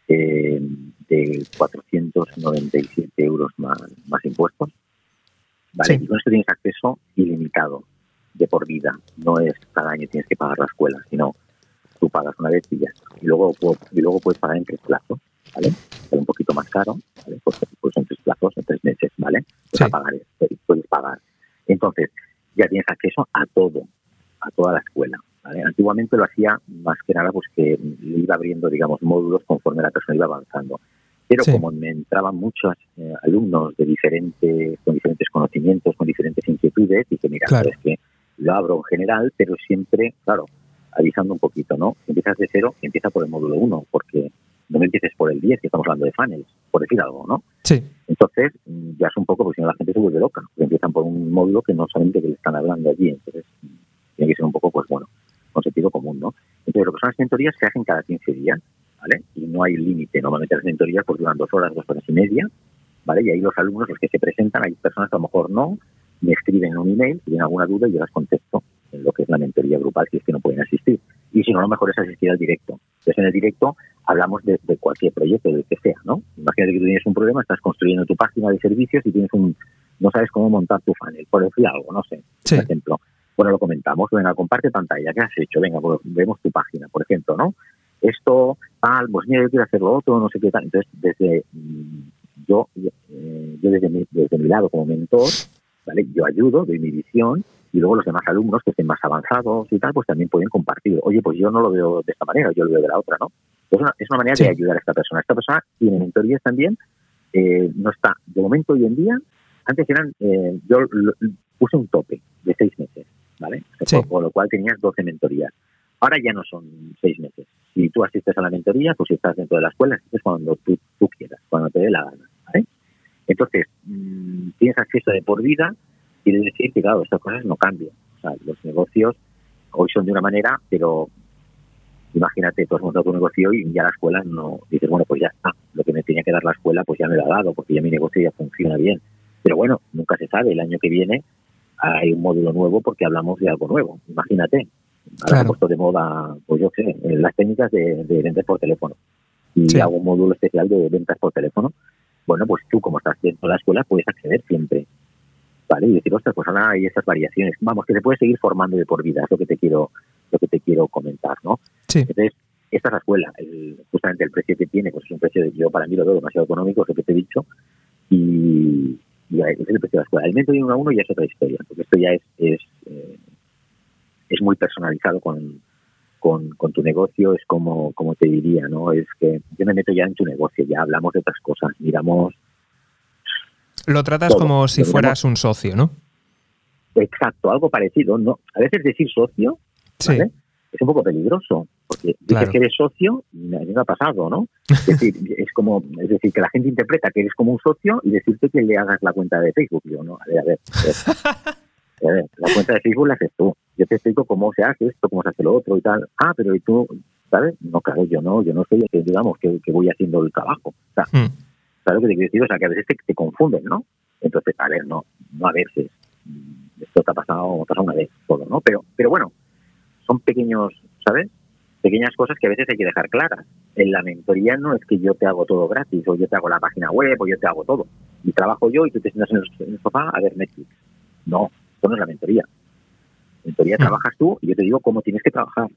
eh, de 497 euros más, más impuestos. ¿vale? Y con esto tienes acceso ilimitado, de por vida. No es cada año tienes que pagar la escuela, sino tú pagas una vez y ya Y luego, y luego puedes pagar en tres plazos, ¿vale? Es un poquito más caro, ¿vale? Pues, pues en tres plazos, en tres meses, ¿vale? Puedes, pagar, puedes pagar. Entonces, ya tienes acceso a todo, a toda la escuela. Antiguamente lo hacía más que nada pues que iba abriendo, digamos, módulos conforme la persona iba avanzando. Pero como me entraban muchos eh, alumnos de diferentes, con diferentes conocimientos, con diferentes inquietudes, y que mira, es que lo abro en general, pero siempre, claro, avisando un poquito, ¿no? Si empiezas de cero, empieza por el módulo 1, porque no me empieces por el 10, que estamos hablando de funnels, por decir algo, ¿no? Sí. Entonces, ya es un poco, porque si no la gente se vuelve loca, porque empiezan por un módulo que no saben de qué le están hablando allí, entonces tiene que ser un poco, pues bueno, con sentido común, ¿no? Entonces, lo que son las mentorías se hacen cada 15 días, ¿vale? Y no hay límite. Normalmente las mentorías pues duran dos horas, dos horas y media, ¿vale? Y ahí los alumnos, los que se presentan, hay personas que a lo mejor no, me escriben un email, tienen alguna duda, y yo las contesto en lo que es la mentoría grupal, si es que no pueden asistir. Y si no, lo mejor es asistir al directo. Entonces, en el directo hablamos de, cualquier proyecto, del que sea, ¿no? Imagínate que tú tienes un problema, estás construyendo tu página de servicios y tienes un, no sabes cómo montar tu funnel, por decir algo, no sé, por ejemplo Bueno, lo comentamos, venga, comparte pantalla, ¿qué has hecho? Venga, pues vemos tu página, por ejemplo, ¿no? Esto, tal, pues mira, yo quiero hacerlo otro, no sé qué tal. Entonces, desde mm, yo, eh, yo desde mi, desde mi lado como mentor, ¿vale? Yo ayudo, doy mi visión, y luego los demás alumnos que estén más avanzados y tal, pues también pueden compartir. Oye, pues yo no lo veo de esta manera, yo lo veo de la otra, ¿no? Es una, es una manera de ayudar a esta persona. Esta persona tiene mentorías también, eh, no está, de momento hoy en día, antes eran, eh, yo puse un tope de seis meses, ¿vale? Con, lo cual tenías 12 mentorías. Ahora ya no son seis meses. Si tú asistes a la mentoría, pues si estás dentro de la escuela, es cuando tú, tú quieras, cuando te dé la gana, ¿vale? Entonces, mmm, tienes acceso de por vida, quiere decir que, claro, estas cosas no cambian. O sea, los negocios hoy son de una manera, pero imagínate, tú has montado tu negocio y ya la escuela no dices, bueno, pues ya está, lo que me tenía que dar la escuela, pues ya me lo ha dado, porque ya mi negocio ya funciona bien. Pero bueno, nunca se sabe, el año que viene hay un módulo nuevo porque hablamos de algo nuevo, imagínate. Ahora se ha puesto de moda, pues yo sé, las técnicas de, de ventas por teléfono. Y hago un módulo especial de ventas por teléfono. Bueno, pues tú, como estás dentro de la escuela, puedes acceder siempre ¿vale? Y decir, ostras, pues ahora hay esas variaciones. Vamos, que se puede seguir formando de por vida, es lo que te quiero, lo que te quiero comentar, ¿no? Sí. Entonces, esta es la escuela, justamente el precio que tiene, pues es un precio, de, yo para mí lo veo demasiado económico, es lo que te he dicho, y, y es el precio de la escuela. El método de uno a uno ya es otra historia, porque esto ya es, es, eh, es muy personalizado con, con, con, tu negocio, es como, como te diría, ¿no? Es que yo me meto ya en tu negocio, ya hablamos de otras cosas, miramos lo tratas como si fueras un socio, ¿no? Exacto, algo parecido. ¿no? A veces decir socio es un poco peligroso, porque dices que eres socio, mí me ha pasado, ¿no? Es decir, es como, es decir, que la gente interpreta que eres como un socio y decirte que le hagas la cuenta de Facebook. Yo, no, a ver, a ver. A ver, la cuenta de Facebook la haces tú. Yo te explico cómo se hace esto, cómo se hace lo otro y tal. Ah, pero ¿y tú? ¿Sabes? No, claro, yo no, yo no soy el que, digamos, que, voy haciendo el trabajo. O sea, hmm. ¿Sabes lo que te quiero decir? O sea, que a veces te, confunden, ¿no? Entonces, a ver, no, no a veces. Mm, esto te ha pasado, te ha una vez todo, ¿no? Pero, pero bueno, son pequeños, ¿sabes? Pequeñas cosas que a veces hay que dejar claras. En la mentoría no es que yo te hago todo gratis, o yo te hago la página web, o yo te hago todo. Y trabajo yo y tú te sientas en el sofá a ver Netflix. No, esto no es la mentoría. En mentoría mm. trabajas tú y yo te digo cómo tienes que trabajar.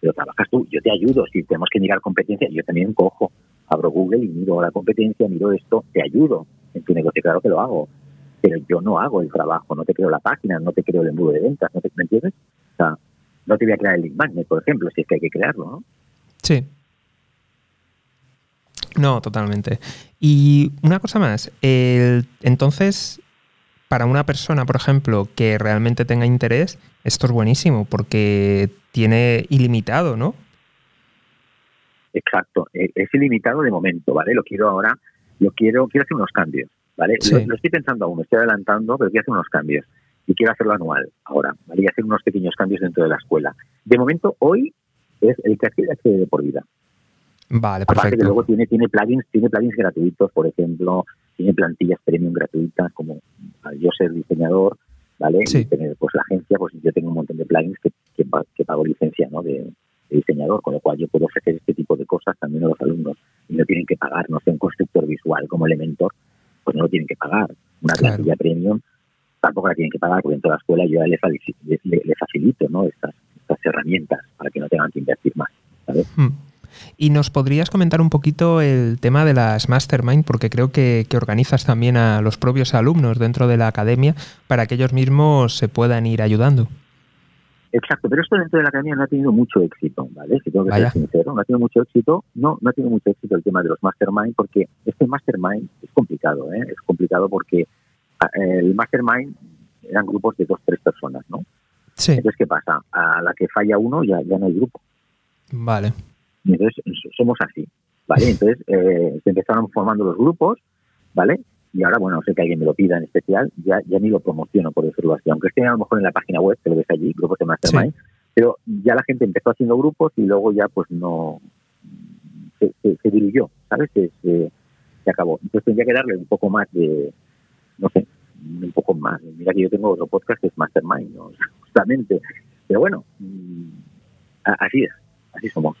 Pero trabajas tú, yo te ayudo. Si tenemos que mirar competencia, yo también cojo abro Google y miro la competencia, miro esto, te ayudo en tu negocio, claro que lo hago, pero yo no hago el trabajo, no te creo la página, no te creo el embudo de ventas, ¿no te ¿me entiendes? O sea, no te voy a crear el link magnet, por ejemplo, si es que hay que crearlo, ¿no? Sí. No, totalmente. Y una cosa más, entonces, para una persona, por ejemplo, que realmente tenga interés, esto es buenísimo porque tiene ilimitado, ¿no? Exacto, e, es ilimitado de momento, ¿vale? Lo quiero ahora, lo quiero, quiero hacer unos cambios, ¿vale? Lo, estoy pensando aún, me estoy adelantando, pero quiero hacer unos cambios y quiero hacerlo anual ahora, ¿vale? Y hacer unos pequeños cambios dentro de la escuela. De momento, hoy es el que accede de por vida. Vale, perfecto. Aparte que luego tiene, tiene plugins, tiene plugins gratuitos, por ejemplo, tiene plantillas premium gratuitas, como yo ser diseñador, ¿vale? Y tener, pues la agencia, pues yo tengo un montón de plugins que, que, que pago licencia, ¿no? De, diseñador, con lo cual yo puedo ofrecer este tipo de cosas también a los alumnos y no tienen que pagar, no sé, un constructor visual como Elementor, pues no lo tienen que pagar. Una plantilla premium tampoco la tienen que pagar, porque en toda la escuela yo ya les, facilito ¿no? estas, estas herramientas para que no tengan que invertir más. Hmm. ¿Y nos podrías comentar un poquito el tema de las mastermind? Porque creo que, que, organizas también a los propios alumnos dentro de la academia para que ellos mismos se puedan ir ayudando. Exacto, pero esto dentro de la academia no ha tenido mucho éxito, ¿vale? Si tengo que ser sincero, no ha tenido mucho éxito, no, no ha tenido mucho éxito el tema de los mastermind, porque este mastermind es complicado, ¿eh? Es complicado porque el mastermind eran grupos de dos, tres personas, ¿no? Sí. Entonces, ¿qué pasa? A la que falla uno ya, ya no hay grupo. Vale. entonces somos así, ¿vale? Entonces eh, se empezaron formando los grupos, ¿vale? y ahora, bueno, no sé que alguien me lo pida en especial, ya, ya ni lo promociono, por decirlo así. Aunque esté a lo mejor en la página web, te lo ves allí, grupos de Mastermind, pero ya la gente empezó haciendo grupos y luego ya pues no se, se, diluyó, ¿sabes? Se, se, acabó. Entonces tendría que darle un poco más de, no sé, un poco más. Mira que yo tengo otro podcast que es Mastermind, justamente. Pero bueno, mm, así es, así somos.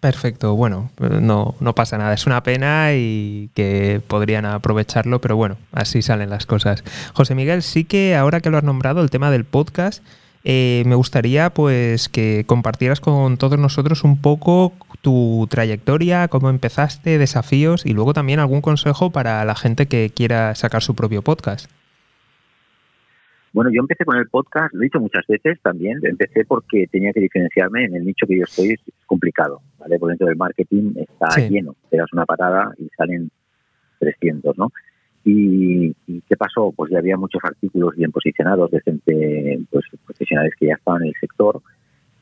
Perfecto, bueno, no, no pasa nada, es una pena y que podrían aprovecharlo, pero bueno, así salen las cosas. José Miguel, sí que ahora que lo has nombrado, el tema del podcast, eh, me gustaría pues que compartieras con todos nosotros un poco tu trayectoria, cómo empezaste, desafíos y luego también algún consejo para la gente que quiera sacar su propio podcast. Bueno, yo empecé con el podcast, lo he dicho muchas veces también, empecé porque tenía que diferenciarme en el nicho que yo estoy, es complicado, ¿vale? Por dentro del marketing está lleno, te das una patada y salen 300, ¿no? Y, qué pasó? Pues ya había muchos artículos bien posicionados de gente, pues profesionales que ya estaban en el sector.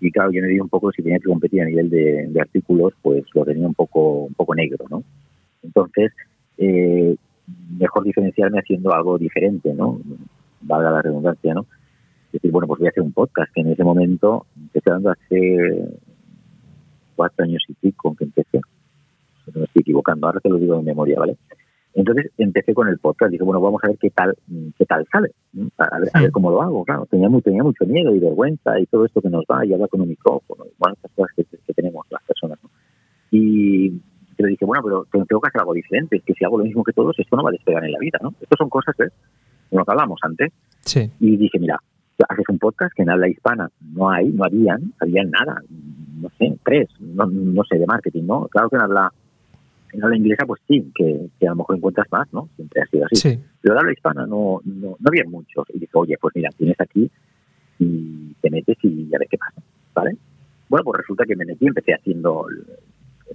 Y claro, yo me di un poco, si tenía que competir a nivel de, artículos, pues lo tenía un poco, un poco negro, ¿no? Entonces, eh, mejor diferenciarme haciendo algo diferente, ¿no? Valga la redundancia, ¿no? Es decir, bueno, pues voy a hacer un podcast, que en ese momento, estoy dando hace cuatro años y pico que empecé. No me estoy equivocando, ahora te lo digo en memoria, ¿vale? Entonces empecé con el podcast, dije, bueno, vamos a ver qué tal qué tal sale, a ver, a ver, cómo lo hago, claro, tenía, muy, tenía mucho miedo y vergüenza y todo esto que nos va y hablar con un micrófono, y bueno, estas cosas que, tenemos las personas, ¿no? Y le dije, bueno, pero tengo que hacer algo diferente, es que si hago lo mismo que todos, esto no va a despegar en la vida, ¿no? Estas son cosas que, lo que hablamos antes. Sí. Y dije, mira, haces un podcast que en habla hispana no hay, no habían, habían nada, no sé, tres, no, no sé, de marketing, ¿no? Claro que en habla en habla inglesa, pues sí, que, a lo mejor encuentras más, ¿no? Siempre ha sido así. Pero en habla hispana no, no, no había muchos. Y dije, oye, pues mira, tienes aquí y te metes y ya ves qué pasa, ¿vale? Bueno, pues resulta que me metí, empecé haciendo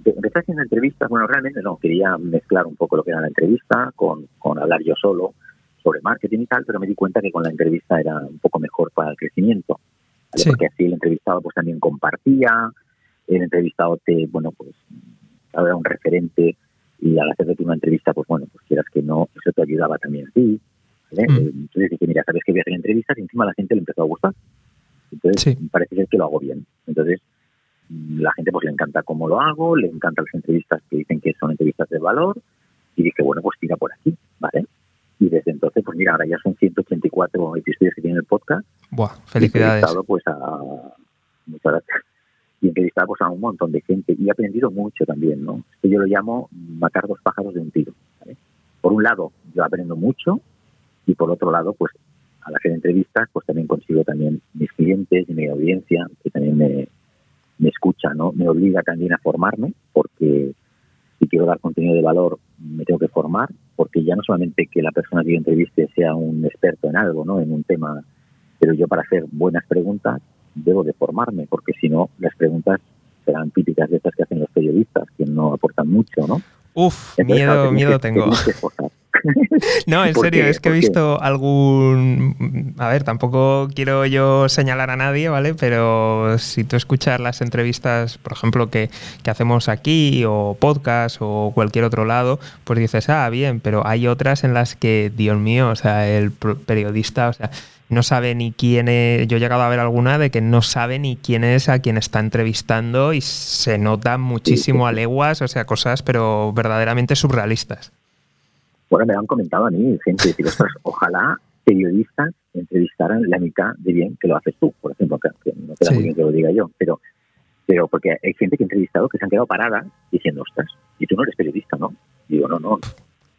empecé haciendo entrevistas, bueno, realmente no, quería mezclar un poco lo que era la entrevista con, con hablar yo solo sobre marketing y tal, pero me di cuenta que con la entrevista era un poco mejor para el crecimiento, porque así el entrevistado pues también compartía, el entrevistado te, bueno, pues era un referente y al hacerte una entrevista, pues bueno, pues quieras que no, eso te ayudaba también a ti. Mm. Eh, entonces dije, mira, sabes que voy a hacer entrevistas y encima a la gente le empezó a gustar. Entonces parece ser que lo hago bien. Entonces mm, la gente pues le encanta cómo lo hago, le encantan las entrevistas que dicen que son entrevistas de valor y dije, bueno, pues tira por aquí, ¿vale? Y desde entonces, pues mira, ahora ya son 184 episodios que tiene el podcast. Buah, felicidades. Y pues a... Muchas gracias y entrevistamos a un montón de gente y he aprendido mucho también, ¿no? Yo lo llamo matar dos pájaros de un tiro. Por un lado, yo aprendo mucho y por otro lado, pues al hacer entrevistas, pues también consigo también mis clientes y mi audiencia, que también me, me escucha, ¿no? Me obliga también a formarme, porque si quiero dar contenido de valor, me tengo que formar, porque ya no solamente que la persona que yo entreviste sea un experto en algo, ¿no? En un tema, pero yo para hacer buenas preguntas debo de formarme, porque si no, las preguntas serán típicas de estas que hacen los periodistas, que no aportan mucho, ¿no? Uf, miedo, miedo tengo. no, en serio, es que he visto algún... A ver, tampoco quiero yo señalar a nadie, ¿vale? Pero si tú escuchas las entrevistas, por ejemplo, que, que hacemos aquí, o podcast, o cualquier otro lado, pues dices, ah, bien, pero hay otras en las que, Dios mío, o sea, el periodista, o sea, no sabe ni quién es, yo he llegado a ver alguna de que no sabe ni quién es a quien está entrevistando y se nota muchísimo a leguas, o sea, cosas pero verdaderamente surrealistas. Bueno, me han comentado a mí gente, decir, ojalá periodistas entrevistaran la mitad de bien que lo haces tú, por ejemplo, que, no queda muy bien que lo diga yo, pero pero porque hay gente que he entrevistado que se han quedado paradas diciendo, ostras, y tú no eres periodista, ¿no? Digo, no, no.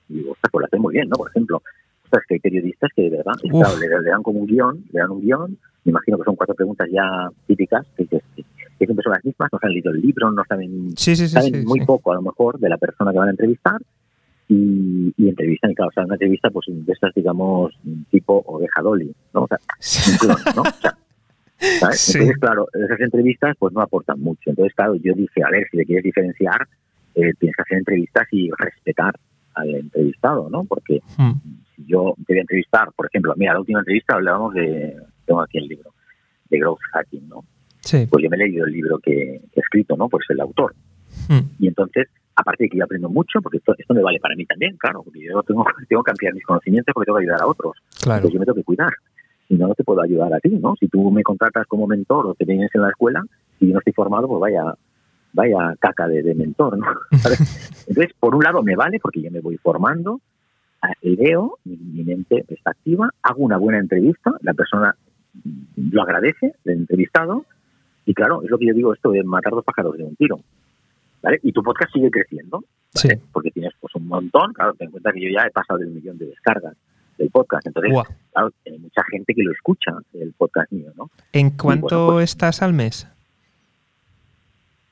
Digo, ostras, pues lo haces muy bien, ¿no? Por ejemplo, que hay periodistas que de verdad le, dan como un guion, le dan un guion, me imagino que son cuatro preguntas ya típicas, que, que, siempre son las mismas, no se han leído el libro, no saben, saben muy poco a lo mejor de la persona que van a entrevistar y, y entrevistan, y claro, o sea, una entrevista pues de estas, digamos, tipo oveja dolly, ¿no? O sea, ¿no? O sea, Entonces, claro, esas entrevistas pues no aportan mucho. Entonces, claro, yo dije, a ver, si le quieres diferenciar, eh, tienes que hacer entrevistas y respetar al entrevistado, ¿no? Porque hmm yo te voy a entrevistar, por ejemplo, mira, la última entrevista hablábamos de, tengo aquí el libro, de Growth Hacking, ¿no? Sí. Pues yo me he leído el libro que, he escrito, ¿no? Pues el autor. Hmm. Y entonces, aparte de que yo aprendo mucho, porque esto, esto me vale para mí también, claro, porque yo tengo, tengo que ampliar mis conocimientos porque tengo que ayudar a otros. Claro. Entonces yo me tengo que cuidar. Si no, no te puedo ayudar a ti, ¿no? Si tú me contratas como mentor o te vienes en la escuela y yo no estoy formado, pues vaya vaya caca de, de mentor, ¿no? Entonces, por un lado me vale porque yo me voy formando, leo, mi, mente está activa, hago una buena entrevista, la persona lo agradece, el entrevistado, y claro, es lo que yo digo, esto de matar dos pájaros de un tiro. ¿vale? Y tu podcast sigue creciendo, porque tienes pues un montón, claro, ten en cuenta que yo ya he pasado del millón de descargas del podcast. Entonces, claro, hay mucha gente que lo escucha, el podcast mío, ¿no? ¿En cuánto pues estás al mes?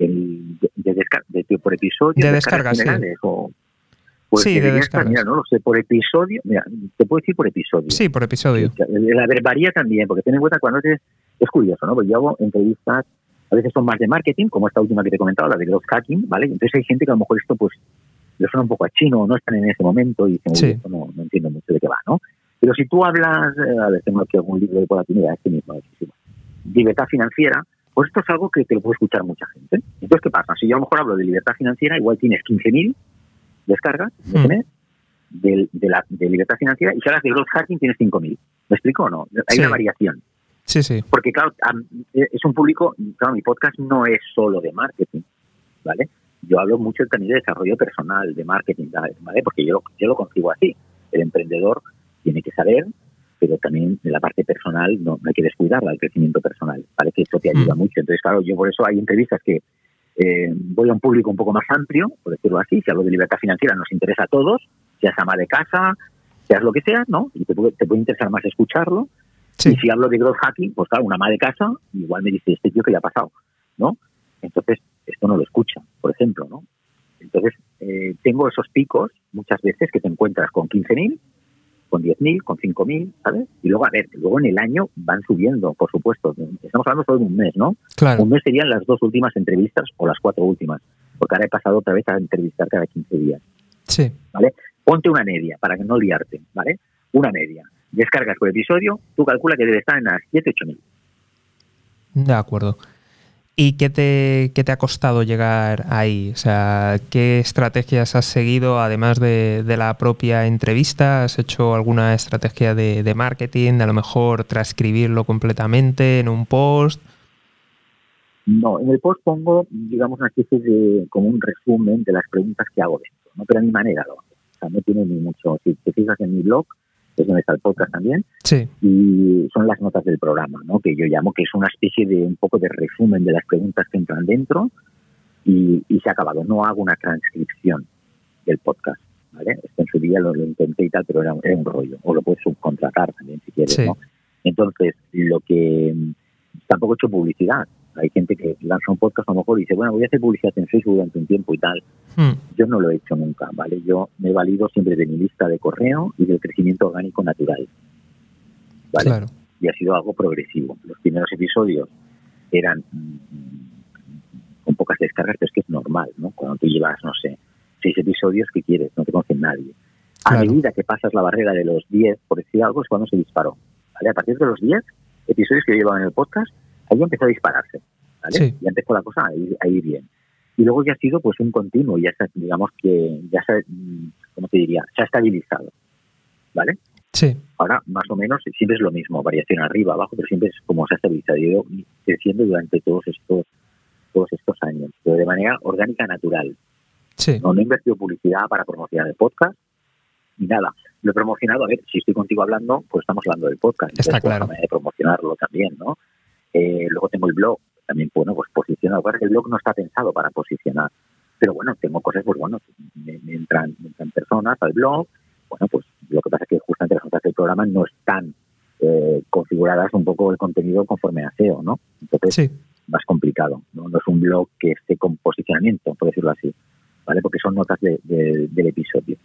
El, de, de, por episodio, de, descargas, sí. o, pues sí, de descargas. Mira, no lo sé, por episodio, mira, te puedo decir por episodio. Sí, por episodio. La varía también, porque ten en cuenta cuando es, es curioso, ¿no? Porque yo hago entrevistas, a veces son más de marketing, como esta última que te he comentado, la de growth hacking, ¿vale? Entonces hay gente que a lo mejor esto, pues, le suena un poco a chino, no están en ese momento y dicen, no, no entiendo mucho de qué va, ¿no? Pero si tú hablas, eh, a ver, tengo aquí algún libro de por aquí, mira, este mismo, libertad financiera, pues esto es algo que te lo puede escuchar mucha gente. Entonces, ¿qué pasa? Si yo a lo mejor hablo de libertad financiera, igual tienes 15.000 descargas hmm. de, de, la, de libertad financiera y si hablas de growth hacking tienes 5.000. ¿Me explico o no? Hay una variación. Sí, sí. Porque, claro, es un público, claro, mi podcast no es solo de marketing, ¿vale? Yo hablo mucho también de desarrollo personal, de marketing, ¿vale? Porque yo, yo lo consigo así. El emprendedor tiene que saber, pero también la parte personal no, hay que descuidarla, el crecimiento personal, ¿vale? Que esto te ayuda mm. mucho. Entonces, claro, yo por eso hay entrevistas que eh, voy a un público un poco más amplio, por decirlo así, si hablo de libertad financiera nos interesa a todos, seas ama de casa, seas lo que sea, ¿no? Y te puede, te puede interesar más escucharlo. Y si hablo de growth hacking, pues claro, una ama de casa igual me dice, este tío que le ha pasado, ¿no? Entonces, esto no lo escucha, por ejemplo, ¿no? Entonces, eh, tengo esos picos muchas veces que te encuentras con 15.000 con 10.000, con 5.000, ¿sabes? Y luego, a ver, luego en el año van subiendo, por supuesto. Estamos hablando solo de un mes, ¿no? Claro. Un mes serían las dos últimas entrevistas o las cuatro últimas, porque ahora he pasado otra vez a entrevistar cada 15 días. Sí. ¿Vale? Ponte una media para que no liarte, ¿vale? Una media. Descargas por episodio, tú calcula que debe estar en las 7, 8.000. De acuerdo. ¿Y qué te, qué te ha costado llegar ahí? O sea, ¿qué estrategias has seguido además de, la propia entrevista? ¿Has hecho alguna estrategia de, marketing? a lo mejor transcribirlo completamente en un post? No, en el post pongo, digamos, una especie de, como un resumen de las preguntas que hago dentro, ¿no? Pero a mi manera lo hago. O sea, no tiene ni mucho. Si te fijas en mi blog, es donde está el podcast también. Sí. Y son las notas del programa, ¿no? Que yo llamo que es una especie de un poco de resumen de las preguntas que entran dentro y, se ha acabado. No hago una transcripción del podcast, ¿vale? Esto en su día lo, intenté y tal, pero era, un rollo. O lo puedes subcontratar también si quieres, ¿no? Entonces, lo que tampoco he hecho publicidad. Hay gente que lanza un podcast a lo mejor y dice, bueno, voy a hacer publicidad en Facebook durante un tiempo y tal. Hmm. Yo no lo he hecho nunca, ¿vale? Yo me he valido siempre de mi lista de correo y del crecimiento orgánico natural. ¿Vale? Claro. Y ha sido algo progresivo. Los primeros episodios eran mm, con pocas descargas, pero es que es normal, ¿no? Cuando tú llevas, no sé, seis episodios, ¿qué quieres? No te conoce nadie. A medida que pasas la barrera de los 10, por decir algo, es cuando se disparó. ¿vale? A partir de los 10 episodios que yo llevaba en el podcast, ahí empezó a dispararse, ¿vale? Ya empezó la cosa a ir, bien. Y luego ya ha sido pues un continuo, ya se, digamos que ya se, mm, ¿cómo te diría? Se ha estabilizado, ¿vale? Sí. Ahora, más o menos, siempre es lo mismo, variación arriba, abajo, pero siempre es como se ha estabilizado, ido creciendo durante todos estos todos estos años, pero de manera orgánica, natural. Sí. No, he invertido publicidad para promocionar el podcast, ni nada. Lo he promocionado, a ver, si estoy contigo hablando, pues estamos hablando del podcast. Está claro. De promocionarlo también, ¿no? Eh, luego tengo el blog, también, bueno, pues posicionado. el blog no está pensado para posicionar. Pero bueno, tengo cosas, pues bueno, me, entran, personas al blog. Bueno, pues lo que pasa es que justamente las notas del programa no están eh, configuradas un poco el contenido conforme a SEO, ¿no? Entonces, más complicado. ¿no? no es un blog que esté con posicionamiento, por decirlo así, ¿vale? Porque son notas del episodio.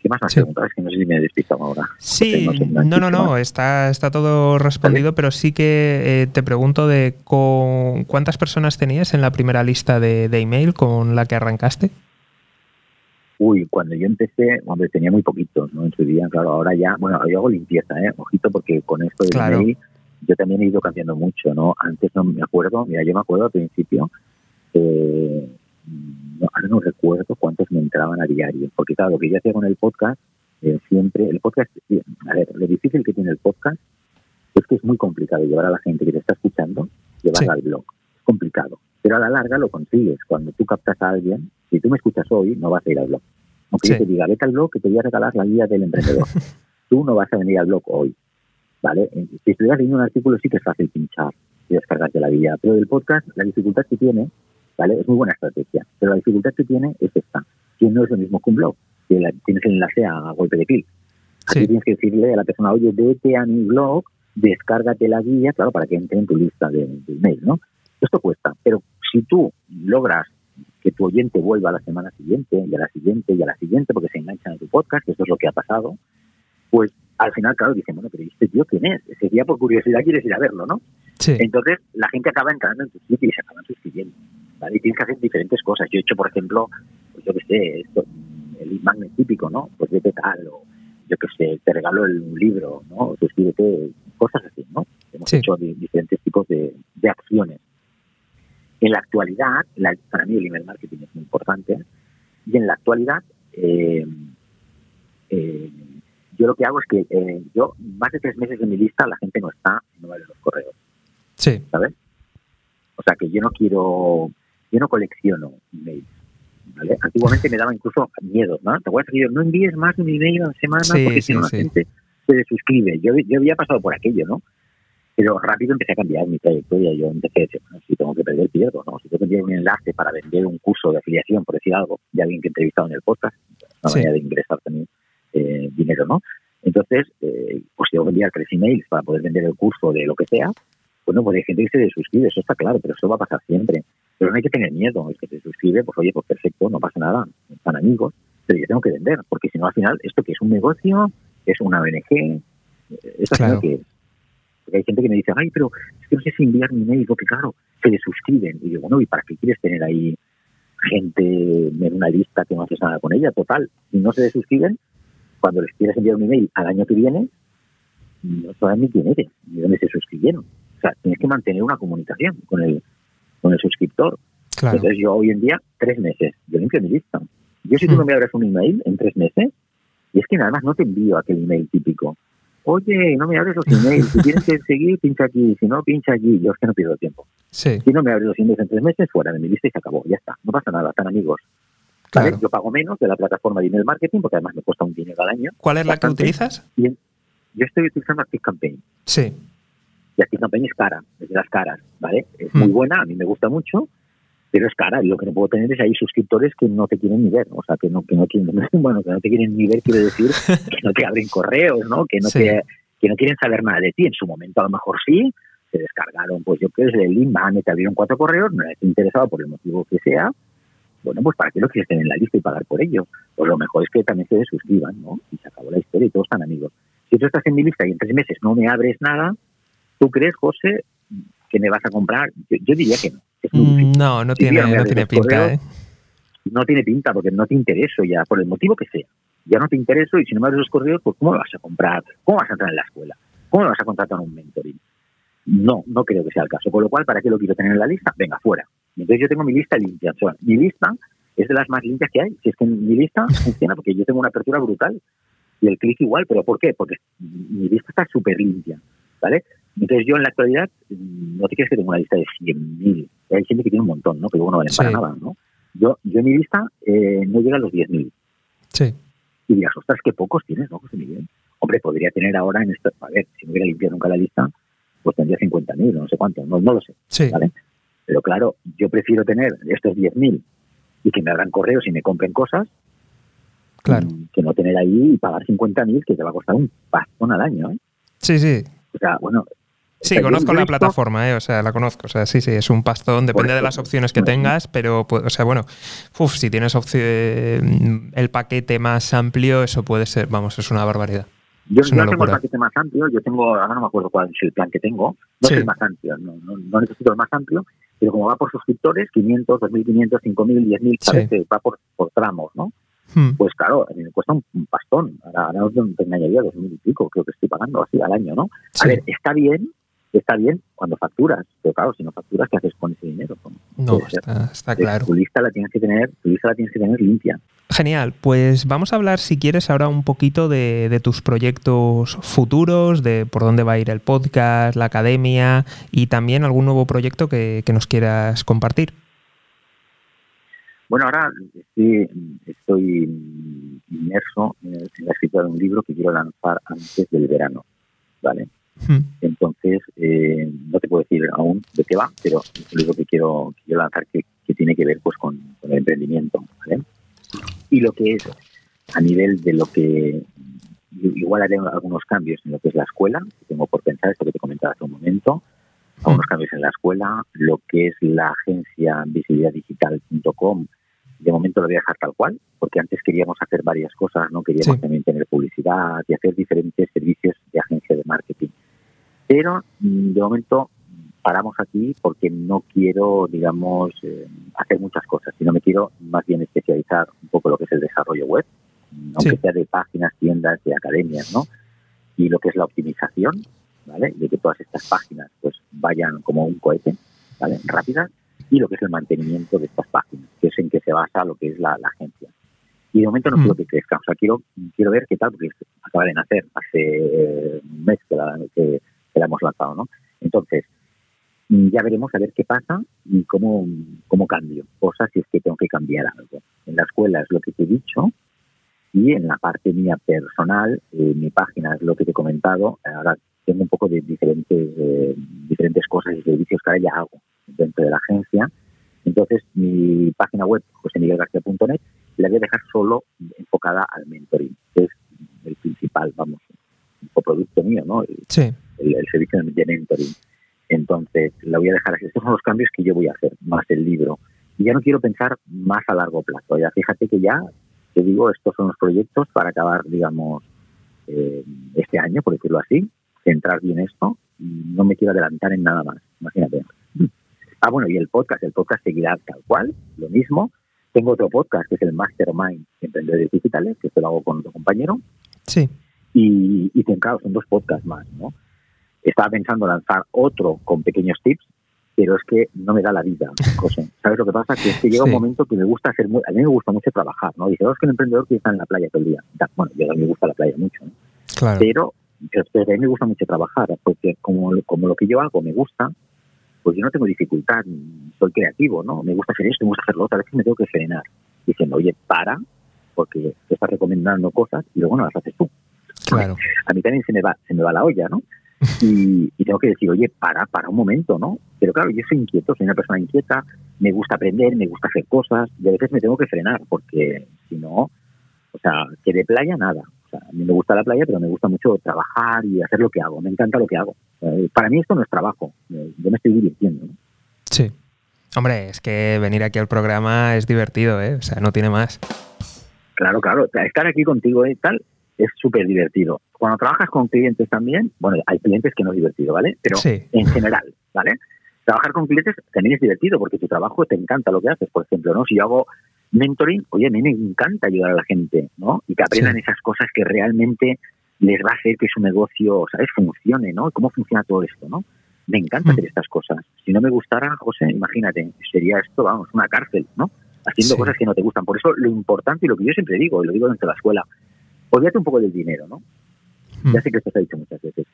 ¿Qué más me has preguntado? Es que no sé si me he despistado ahora. Sí, no, no, no, está, está todo respondido, pero sí que eh, te pregunto de con, cuántas personas tenías en la primera lista de, email con la que arrancaste. Uy, cuando yo empecé, hombre, tenía muy poquitos, ¿no? En su día, claro, ahora ya, bueno, yo hago limpieza, ¿eh? Ojito, porque con esto de email yo también he ido cambiando mucho, ¿no? Antes no me acuerdo, mira, yo me acuerdo al principio, eh, no, ahora no recuerdo cuántos me entraban a diario, porque claro, lo que yo hacía con el podcast, eh, siempre, el podcast, a ver, lo difícil que tiene el podcast es que es muy complicado llevar a la gente que te está escuchando, llevarla al blog. Es complicado. Pero a la larga lo consigues. Cuando tú captas a alguien, si tú me escuchas hoy, no vas a ir al blog. Aunque yo te diga, vete al blog que te voy a regalar la guía del emprendedor. tú no vas a venir al blog hoy. ¿Vale? Eh, si estuvieras leyendo un artículo, sí que es fácil pinchar y descargarte la guía. Pero el podcast, la dificultad que tiene ¿vale? Es muy buena estrategia, pero la dificultad que tiene es esta, que no es lo mismo que un blog, que tienes el enlace a golpe de clic. Aquí tienes que decirle a la persona, oye, vete a mi blog, descárgate la guía, claro, para que entre en tu lista de, de email, ¿no? Esto cuesta, pero si tú logras que tu oyente vuelva a la semana siguiente y a la siguiente y a la siguiente porque se enganchan en tu podcast, que eso es lo que ha pasado, pues al final, claro, dicen, bueno, pero ¿este tío quién es? Ese día por curiosidad quieres ir a verlo, ¿no? Sí. Entonces la gente acaba entrando en tu sitio y se acaban suscribiendo. ¿vale? Y tienes que hacer diferentes cosas. Yo he hecho, por ejemplo, pues yo qué sé, esto, el imán típico, ¿no? Pues vete tal, o yo qué sé, te regalo el, un libro, ¿no? Suscríbete, cosas así, ¿no? Hemos Sí. hecho di- diferentes tipos de, de acciones. En la actualidad, la- para mí el email marketing es muy importante, y en la actualidad, eh, eh, yo lo que hago es que eh, yo, más de tres meses de mi lista, la gente no está, no vale los correos. Sí. ¿sabes? O sea que yo no quiero, yo no colecciono emails. ¿vale? Antiguamente me daba incluso miedo, ¿no? Te voy a decir, no envíes más de un email a la semana Sí, porque si no la sí. gente se desuscribe. Yo, yo había pasado por aquello, ¿no? Pero rápido empecé a cambiar mi trayectoria. Yo empecé a decir, bueno, si tengo que perder, pierdo, ¿no? Si tengo que enviar un enlace para vender un curso de afiliación, por decir algo, de alguien que he entrevistado en el podcast, una manera de ingresar también eh, dinero, ¿no? Entonces, eh, pues tengo que enviar tres emails para poder vender el curso de lo que sea. Bueno, pues hay gente que se desuscribe, eso está claro, pero eso va a pasar siempre. Pero no hay que tener miedo, es que se suscribe, pues oye, pues perfecto, no pasa nada, están amigos, pero yo tengo que vender, porque si no al final, esto que es un negocio, es una ONG, eh, esto al Claro. que es. Porque hay gente que me dice, ay, pero es que no sé si enviar mi email, porque claro, se desuscriben. Y digo, bueno, ¿y para qué quieres tener ahí gente en una lista que no haces nada con ella? Total, si no se desuscriben, cuando les quieras enviar un email al año que viene, no saben ni quién eres, ni dónde se suscribieron. O sea, tienes que mantener una comunicación con el, con el suscriptor. Claro. Entonces yo hoy en día, tres meses, yo limpio mi lista. Yo si tú Hmm. no me abres un email en tres meses, y es que nada más no te envío aquel email típico. Oye, no me abres los emails, si tienes que seguir, pincha aquí, si no, pincha aquí. Yo es que no pierdo tiempo. Sí. Si no me abres los emails en tres meses, fuera de mi lista y se acabó, ya está. No pasa nada, están amigos. ¿Vale? Claro. Yo pago menos de la plataforma de email marketing, porque además me cuesta un dinero al año. ¿Cuál es la que utilizas? Yo estoy utilizando ActiveCampaign. Sí. Y ActiveCampaign es cara, es de las caras, ¿vale? Es Hmm. muy buena, a mí me gusta mucho, pero es cara. Y lo que no puedo tener es ahí suscriptores que no te quieren ni ver, o sea, que no, que no quieren, bueno, que no te quieren ni ver, quiero decir, que no te abren correos, ¿no? Que no Sí. te, que no quieren saber nada de ti. En su momento a lo mejor sí, se descargaron, pues yo qué sé, el link, van, te abrieron cuatro correos, no les interesado por el motivo que sea, bueno, pues ¿para qué lo quieres tener en la lista y pagar por ello? Pues lo mejor es que también se desuscriban, ¿no? Y se acabó la historia y todos están amigos. Si tú estás en mi lista y en tres meses no me abres nada, ¿tú crees, José, que me vas a comprar? Yo, yo diría que no. Mm, No, no tiene, no a tiene pinta, correos. ¿eh? No tiene pinta porque no te intereso ya, por el motivo que sea. Ya no te intereso y si no me abres los correos, pues ¿cómo me vas a comprar? ¿Cómo vas a entrar en la escuela? ¿Cómo me vas a contratar un mentoring? No, no creo que sea el caso. Con lo cual, ¿para qué lo quiero tener en la lista? Venga, fuera. Entonces yo tengo mi lista limpia. O sea, mi lista es de las más limpias que hay. Si es que mi lista funciona porque yo tengo una apertura brutal y el clic igual. ¿Pero por qué? Porque mi lista está súper limpia. ¿Vale? Entonces yo en la actualidad, mm, no te crees que tengo una lista de 100.000. Hay gente que tiene un montón, ¿no? Pero luego no valen para Sí. nada, ¿no? Yo, yo en mi lista eh, no llega a los 10.000. Sí. Y dirás, ostras, qué pocos tienes, ¿no, José Miguel? Hombre, podría tener ahora en esto, a ver, si no hubiera limpiado nunca la lista, pues tendría 50.000, no sé cuánto, no, no lo sé, Sí. ¿vale? Pero claro, yo prefiero tener estos 10.000 y que me abran correos y me compren cosas, Claro. mm, que no tener ahí y pagar 50.000 que te va a costar un pastón al año, ¿eh? Sí, sí. O sea, bueno... Sí, o sea, conozco la visto- plataforma, ¿eh? o sea, la conozco. O sea, sí, sí, es un pastón, depende de las opciones que tengas, pero, pu- o sea, bueno, uf, si tienes eh, el paquete más amplio, eso puede ser, vamos, es una barbaridad. Yo, yo tengo el paquete más amplio, yo tengo, ahora no me acuerdo cuál es el plan que tengo, no Sí. es el más amplio, no, no, no necesito el más amplio, pero como va por suscriptores, 500, 2.500, 5.000, 10.000, sabes Sí. va por, por tramos, ¿no? Hmm. Pues claro, a mí me cuesta un, pastón, ahora, ahora te engañaría, 2.000 y pico, creo que estoy pagando así al año, ¿no? A ver, está bien, está bien cuando facturas, pero claro, si no facturas, ¿qué haces con ese dinero? No, está, claro. Tu lista la tienes que tener, tu lista la tienes que tener limpia. Genial, pues vamos a hablar, si quieres, ahora un poquito de, de tus proyectos futuros, de por dónde va a ir el podcast, la academia y también algún nuevo proyecto que, que nos quieras compartir. Bueno, ahora estoy, estoy inmerso en la escritura de un libro que quiero lanzar antes del verano, ¿vale? Hmm. Entonces, eh, no te puedo decir aún de qué va, pero es libro que quiero, que quiero lanzar que, que tiene que ver pues con, con el emprendimiento, ¿vale? Y lo que es a nivel de lo que igual haré algunos cambios en lo que es la escuela, tengo por pensar esto que te comentaba hace un momento, algunos cambios en la escuela, lo que es la agencia visibilidaddigital.com, de momento lo voy a dejar tal cual, porque antes queríamos hacer varias cosas, ¿no? Queríamos también tener publicidad y hacer diferentes servicios de agencia de marketing. Pero mm, de momento paramos aquí porque no quiero, digamos, eh, hacer muchas cosas, sino me quiero más bien especializar un poco lo que es el desarrollo web, aunque sea de páginas, tiendas, de academias, ¿no? Y lo que es la optimización, ¿vale? De que todas estas páginas pues vayan como un cohete, ¿vale? Rápidas y lo que es el mantenimiento de estas páginas, que es en que se basa lo que es la, agencia. Y de momento no quiero mm. que crezca, o sea, quiero, quiero ver qué tal, porque acaba de nacer hace eh, un mes que la, que, la hemos lanzado, ¿no? Entonces, mm, ya veremos a ver qué pasa y cómo, cómo cambio cosas si es que tengo que cambiar algo. En la escuela es lo que te he dicho y en la parte mía personal, eh, mi página es lo que te he comentado. Ahora tengo un poco de diferentes, eh, diferentes cosas y servicios que ahora ya hago dentro de la agencia. Entonces, mi página web, josemiguelgarcía.net, la voy a dejar solo enfocada al mentoring, que es el principal, vamos, producto mío, ¿no? Sí. El, servicio de mentoring. Entonces, la voy a dejar así. Estos son los cambios que yo voy a hacer, más el libro. Y ya no quiero pensar más a largo plazo. Ya fíjate que ya, te digo, estos son los proyectos para acabar, digamos, eh, este año, por decirlo así, centrar bien esto. No me quiero adelantar en nada más, imagínate. Ah, bueno, y el podcast, el podcast seguirá tal cual, lo mismo. Tengo otro podcast que es el Mastermind Emprendedores Digitales, que esto lo hago con otro compañero. Sí. Y, y claro, son dos podcasts más, ¿no? Estaba pensando lanzar otro con pequeños tips, pero es que no me da la vida, José. ¿Sabes lo que pasa? Que es que llega un momento que me gusta hacer, muy, a mí me gusta mucho trabajar, ¿no? Dice, oh, es que el emprendedor quiere estar en la playa todo el día. Bueno, yo a mí me gusta la playa mucho, ¿no? Claro. Pero, pero a mí me gusta mucho trabajar, porque como, como lo que yo hago me gusta, pues yo no tengo dificultad, soy creativo, ¿no? Me gusta hacer esto, me gusta hacerlo otro, a veces me tengo que frenar diciendo, oye, para, porque te estás recomendando cosas y luego no las haces tú. Claro. A mí también se me va, se me va la olla, ¿no? Y, tengo que decir, oye, para, para un momento, ¿no? Pero claro, yo soy inquieto, soy una persona inquieta, me gusta aprender, me gusta hacer cosas, y a veces me tengo que frenar, porque si no, o sea, que de playa nada. O sea, a mí me gusta la playa, pero me gusta mucho trabajar y hacer lo que hago. Me encanta lo que hago. para mí esto no es trabajo. Yo me estoy divirtiendo. Sí. Hombre, es que venir aquí al programa es divertido, ¿eh? O sea, no tiene más. Claro, claro. Estar aquí contigo y tal es súper divertido. Cuando trabajas con clientes también, bueno, hay clientes que no es divertido, ¿vale? Pero en general, ¿vale? Trabajar con clientes también es divertido porque tu trabajo te encanta lo que haces. Por ejemplo, ¿no? Si yo hago mentoring, oye, a mí me encanta ayudar a la gente, ¿no? Y que aprendan esas cosas que realmente les va a hacer que su negocio, ¿sabes?, funcione, ¿no? ¿Cómo funciona todo esto, no? Me encanta hacer estas cosas. Si no me gustara, José, imagínate, sería esto, vamos, una cárcel, ¿no? Haciendo cosas que no te gustan. Por eso lo importante y lo que yo siempre digo, y lo digo dentro de la escuela, olvídate un poco del dinero, ¿no? Ya sé que esto se ha dicho muchas veces.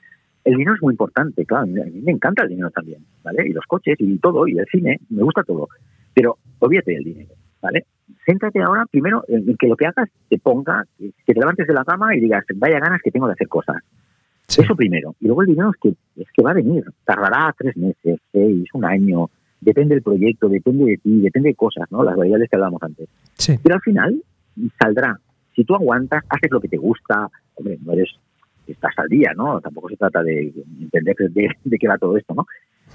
El dinero es muy importante, claro, a mí me encanta el dinero también, ¿vale? Y los coches y todo, y el cine, me gusta todo. Pero olvídate del dinero, ¿vale? céntrate ahora primero en, que lo que hagas te ponga, que te levantes de la cama y digas, vaya ganas que tengo de hacer cosas. Eso primero. Y luego el dinero es que, es que va a venir. Tardará tres meses, seis, un año. Depende del proyecto, depende de ti, depende de cosas, ¿no? Las variables que hablábamos antes. Pero al final saldrá. Si tú aguantas, haces lo que te gusta, hombre, no eres, estás al día, ¿no? Tampoco se trata de entender de, de qué va todo esto, ¿no?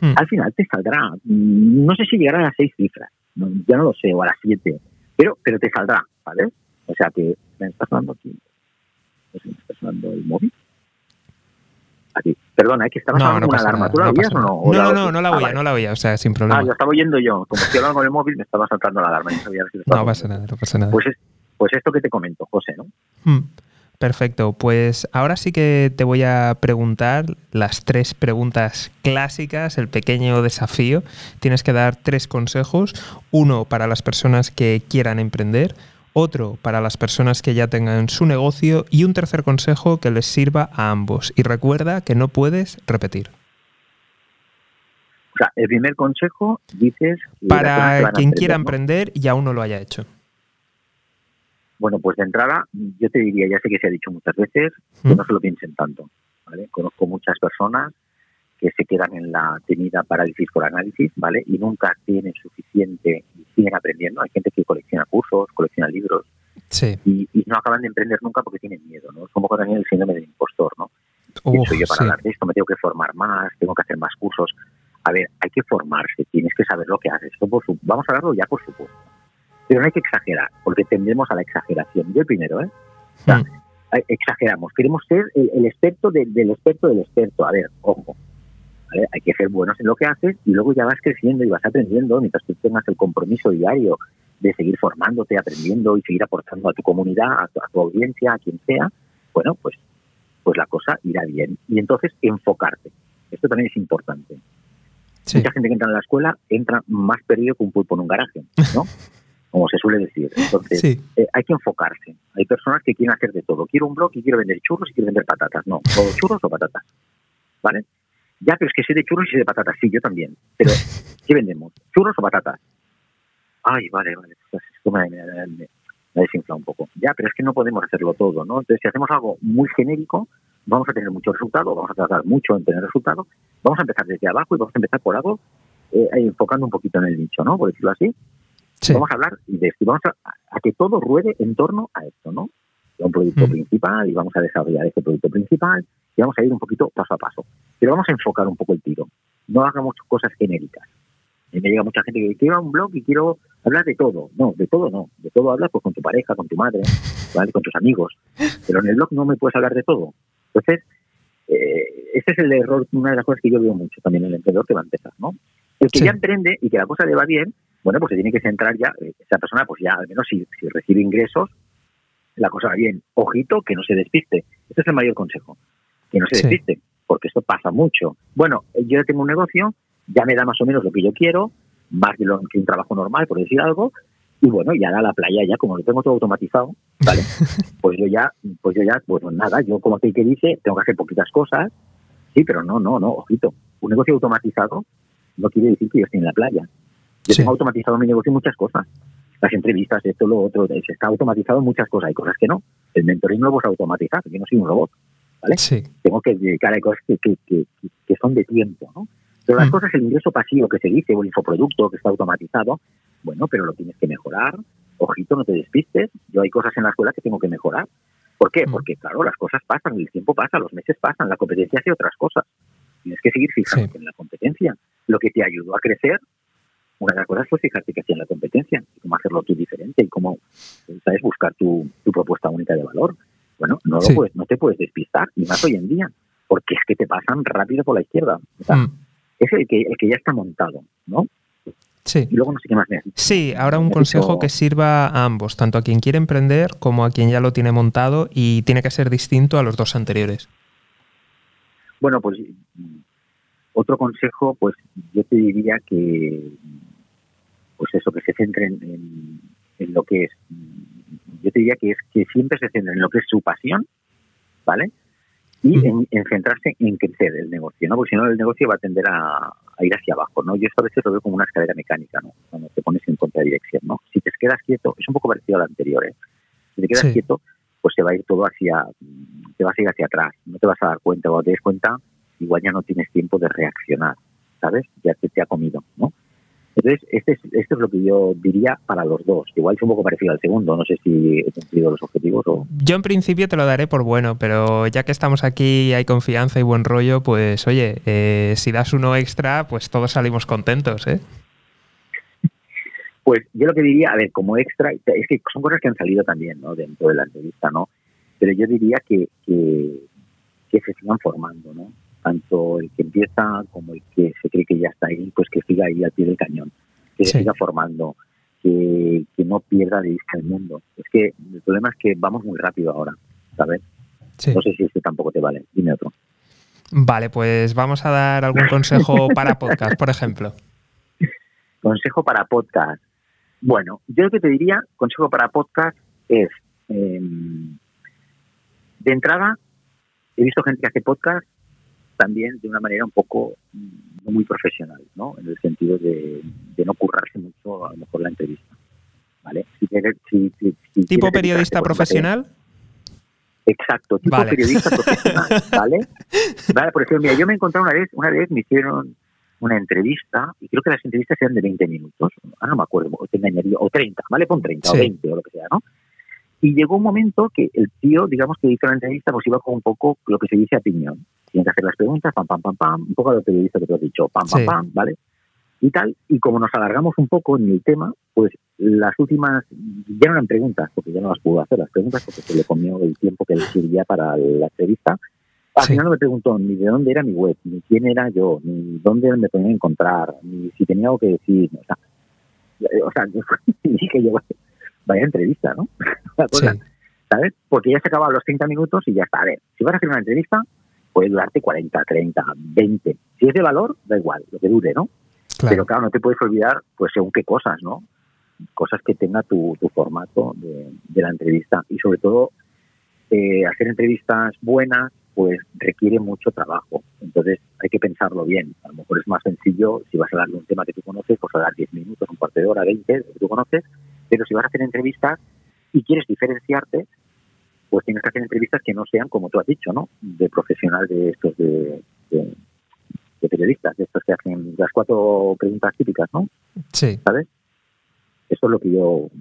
Hmm. Al final te saldrá. No sé si llegará a las seis cifras, ya no lo sé, o a las siete pero, pero te saldrá, ¿vale? O sea que me está sonando aquí. ¿Me está sonando el móvil? Aquí. Perdona, es que estaba sonando una alarma. ¿Tú la oías o no? no, no, no, no la oía, no la oía, o sea, sin problema. Ah, lo estaba oyendo yo. Como estoy hablando con el móvil, me estaba saltando la alarma. No, pasa nada, no pasa nada. Pues, pues esto que te comento, José, ¿no? Hmm. Perfecto, pues ahora sí que te voy a preguntar las tres preguntas clásicas, el pequeño desafío. Tienes que dar tres consejos, uno para las personas que quieran emprender, otro para las personas que ya tengan su negocio y un tercer consejo que les sirva a ambos. Y recuerda que no puedes repetir. O sea, el primer consejo dices... Para quien quiera emprender y aún no lo haya hecho. Bueno, pues de entrada, yo te diría, ya sé que se ha dicho muchas veces, que no se lo piensen tanto. ¿vale? Conozco muchas personas que se quedan en la temida parálisis por análisis, ¿vale? Y nunca tienen suficiente y siguen aprendiendo. Hay gente que colecciona cursos, colecciona libros Y, no acaban de emprender nunca porque tienen miedo, ¿no? Es poco también el síndrome del impostor, ¿no? yo para hablar de esto me tengo que formar más, tengo que hacer más cursos. A ver, hay que formarse, tienes que saber lo que haces. Vamos a hablarlo ya, por supuesto. Pero no hay que exagerar, porque tendemos a la exageración. Yo el primero, ¿eh? Hmm. exageramos. Queremos ser el, experto del experto del experto. A ver, ojo. Hay que ser buenos en lo que haces y luego ya vas creciendo y vas aprendiendo mientras tú tengas el compromiso diario de seguir formándote, aprendiendo y seguir aportando a tu comunidad, a tu, audiencia, a quien sea. Bueno, pues, pues la cosa irá bien. Y entonces enfocarte. Esto también es importante. Mucha gente que entra en la escuela entra más perdido que un pulpo en un garaje, ¿no? como se suele decir. Entonces, eh, hay que enfocarse. Hay personas que quieren hacer de todo. Quiero un blog y quiero vender churros y quiero vender patatas. No, todo churros o patatas. ¿Vale? Ya, pero es que sé de churros y sé de patatas. Sí, yo también. Pero, ¿qué vendemos? ¿Churros o patatas? Ay, vale, vale. Pues esto me, me, desinfla un poco. Ya, pero es que no podemos hacerlo todo, ¿no? Entonces, si hacemos algo muy genérico, vamos a tener mucho resultado, vamos a tardar mucho en tener resultado. Vamos a empezar desde abajo y vamos a empezar por algo eh, enfocando un poquito en el nicho, ¿no? Por decirlo así. Vamos a hablar de esto, vamos a, que todo ruede en torno a esto, ¿no? Un producto mm. principal y vamos a desarrollar este producto principal y vamos a ir un poquito paso a paso. Pero vamos a enfocar un poco el tiro. No hagamos cosas genéricas. Y me llega mucha gente que quiero un blog y quiero hablar de todo. No, de todo no. De todo hablas pues, con tu pareja, con tu madre, ¿vale? con tus amigos. Pero en el blog no me puedes hablar de todo. Entonces, eh, ese es el error, una de las cosas que yo veo mucho también en el emprendedor que va a empezar, ¿no? El que ya emprende y que la cosa le va bien, bueno, pues se tiene que centrar ya, eh, esa persona, pues ya al menos si, recibe ingresos, la cosa va bien. Ojito, que no se despiste. Este es el mayor consejo, que no se despiste, porque esto pasa mucho. Bueno, yo ya tengo un negocio, ya me da más o menos lo que yo quiero, más de lo que un trabajo normal, por decir algo, y bueno, ya da la playa, ya como lo tengo todo automatizado, ¿vale? pues yo ya, pues yo ya, bueno, nada, yo como que dice, tengo que hacer poquitas cosas, sí, pero no, no, no, ojito. Un negocio automatizado no quiere decir que yo esté en la playa. Yo tengo automatizado mi negocio muchas cosas. Las entrevistas, esto, lo otro, se está automatizado muchas cosas. Hay cosas que no. El mentoring no lo puedo automatizar, yo no soy un robot. ¿vale? Tengo que dedicar a cosas que, que, son de tiempo. ¿no? Pero las mm. cosas, el ingreso pasivo que se dice, o el infoproducto que está automatizado, bueno, pero lo tienes que mejorar. Ojito, no te despistes. Yo hay cosas en la escuela que tengo que mejorar. ¿Por qué? Mm. Porque, claro, las cosas pasan, el tiempo pasa, los meses pasan, la competencia hace otras cosas. Tienes que seguir fijándote en la competencia. Lo que te ayudó a crecer una de las cosas fue fijarte que hacía la competencia y cómo hacerlo tú diferente y cómo, ¿sabes?, buscar tu, propuesta única de valor. Bueno, no, lo puedes, no te puedes despistar, y más hoy en día, porque es que te pasan rápido por la izquierda. Mm. Es el que, el que ya está montado, ¿no? Sí. Y luego no sé qué más Sí, ahora un consejo que sirva a ambos, tanto a quien quiere emprender como a quien ya lo tiene montado y tiene que ser distinto a los dos anteriores. Bueno, pues otro consejo, pues yo te diría que pues eso, que se centren en, lo que es, yo te diría que es que siempre se centren en lo que es su pasión, ¿vale? Y en, centrarse en crecer el negocio, ¿no? Porque si no el negocio va a tender a, ir hacia abajo, ¿no? Yo esto a veces lo veo como una escalera mecánica, ¿no? Cuando te pones en contradirección, ¿no? Si te quedas quieto, es un poco parecido al anterior, ¿eh? Si te quedas quieto, pues se va a ir todo hacia, te vas a ir hacia atrás, no te vas a dar cuenta, cuando te des cuenta, igual ya no tienes tiempo de reaccionar, ¿sabes? Ya te, te ha comido, ¿no? Entonces, este es, esto es lo que yo diría para los dos. Igual es un poco parecido al segundo, no sé si he cumplido los objetivos o... Yo en principio te lo daré por bueno, pero ya que estamos aquí y hay confianza y buen rollo, pues oye, eh, si das uno extra, pues todos salimos contentos, ¿eh? Pues yo lo que diría, a ver, como extra, es que son cosas que han salido también, ¿no? Dentro de la entrevista, ¿no? Pero yo diría que, que, que se sigan formando, ¿no? Tanto el que empieza como el que se cree que ya está ahí, pues que siga ahí al pie del cañón, que se siga formando, que, no pierda de vista el mundo. Es que el problema es que vamos muy rápido ahora, ¿sabes? No sé si este tampoco te vale. Dime otro. Vale, pues vamos a dar algún consejo para podcast, por ejemplo. Consejo para podcast. Bueno, yo lo que te diría, consejo para podcast es, em, de entrada, he visto gente que hace podcast también de una manera un poco mm, no muy profesional, ¿no? En el sentido de, no currarse mucho a lo mejor la entrevista. ¿Vale? ¿Tipo periodista profesional? Exacto, tipo periodista profesional, ¿vale? Vale, por ejemplo, mira, yo me encontré una vez, una vez me hicieron una entrevista, y creo que las entrevistas eran de 20 minutos, ahora no me acuerdo, o te o 30, ¿vale? Pon 30 o 20 o lo que sea, ¿no? Y llegó un momento que el tío, digamos que hizo la entrevista, pues iba con un poco lo que se dice a piñón. Tienen que hacer las preguntas, pam, pam, pam, pam, un poco a lo periodista que te has dicho, pam, pam, pam, ¿vale? Y tal, y como nos alargamos un poco en el tema, pues las últimas, ya no eran preguntas, porque ya no las pudo hacer las preguntas, porque se le comió el tiempo que le servía para la entrevista. Al final no me preguntó ni de dónde era mi web, ni quién era yo, ni dónde me podía encontrar, ni si tenía algo que decir. O sea, o sea dije yo, vaya entrevista, ¿no? ¿Sabes? Porque ya se acaban los 30 minutos y ya está. A ver, si vas a hacer una entrevista, puede durarte 40, 30, 20. Si es de valor, da igual, lo que dure, ¿no? Pero claro, no te puedes olvidar, pues según qué cosas, ¿no? Cosas que tenga tu, tu formato de, de, la entrevista. Y sobre todo, eh, hacer entrevistas buenas, pues requiere mucho trabajo. Entonces hay que pensarlo bien. A lo mejor es más sencillo si vas a darle un tema que tú conoces, pues a dar 10 minutos, un cuarto de hora, 20, que tú conoces. Pero si vas a hacer entrevistas y quieres diferenciarte, pues tienes que hacer entrevistas que no sean, como tú has dicho, ¿no? De profesional de estos de, de, periodistas, de estos que hacen las cuatro preguntas típicas, ¿no? Sí. ¿Sabes? Eso es lo que yo, uno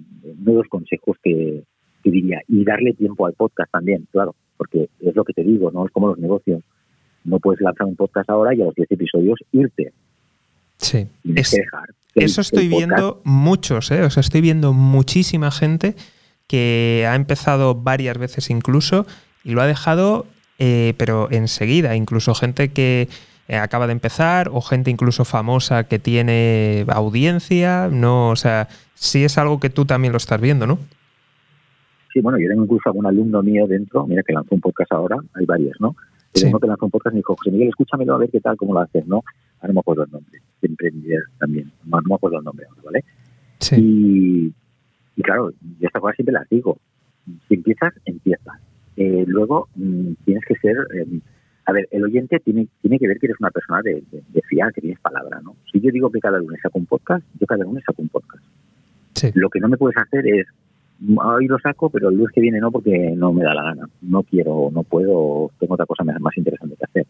de los consejos que, que diría. Y darle tiempo al podcast también, claro, porque es lo que te digo, ¿no? Es como los negocios. No puedes lanzar un podcast ahora y a los 10 episodios irte. Sí. Eso estoy viendo muchos, ¿eh? O sea, estoy viendo muchísima gente que ha empezado varias veces incluso y lo ha dejado, eh, pero enseguida. Incluso gente que eh, acaba de empezar o gente incluso famosa que tiene audiencia. No, o sea, sí es algo que tú también lo estás viendo, ¿no? Sí, bueno, yo tengo incluso algún alumno mío dentro, mira que lanzó un podcast ahora, hay varios, ¿no? Pero uno que lanzó un podcast me dijo, José Miguel, escúchamelo a ver qué tal, cómo lo haces, ¿no? Ahora no me acuerdo el nombre, de emprender también, no, me acuerdo el nombre ahora, ¿vale? Sí. Y, claro, yo esta cosa siempre las digo, si empiezas, empiezas. Eh, luego mm, tienes que ser, em, a ver, el oyente tiene, tiene que ver que eres una persona de, de, fiar, que tienes palabra, ¿no? Si yo digo que cada lunes saco un podcast, yo cada lunes saco un podcast. Sí. Lo que no me puedes hacer es hoy lo saco, pero el lunes que viene no porque no me da la gana. No quiero, no puedo, tengo otra cosa más interesante que hacer.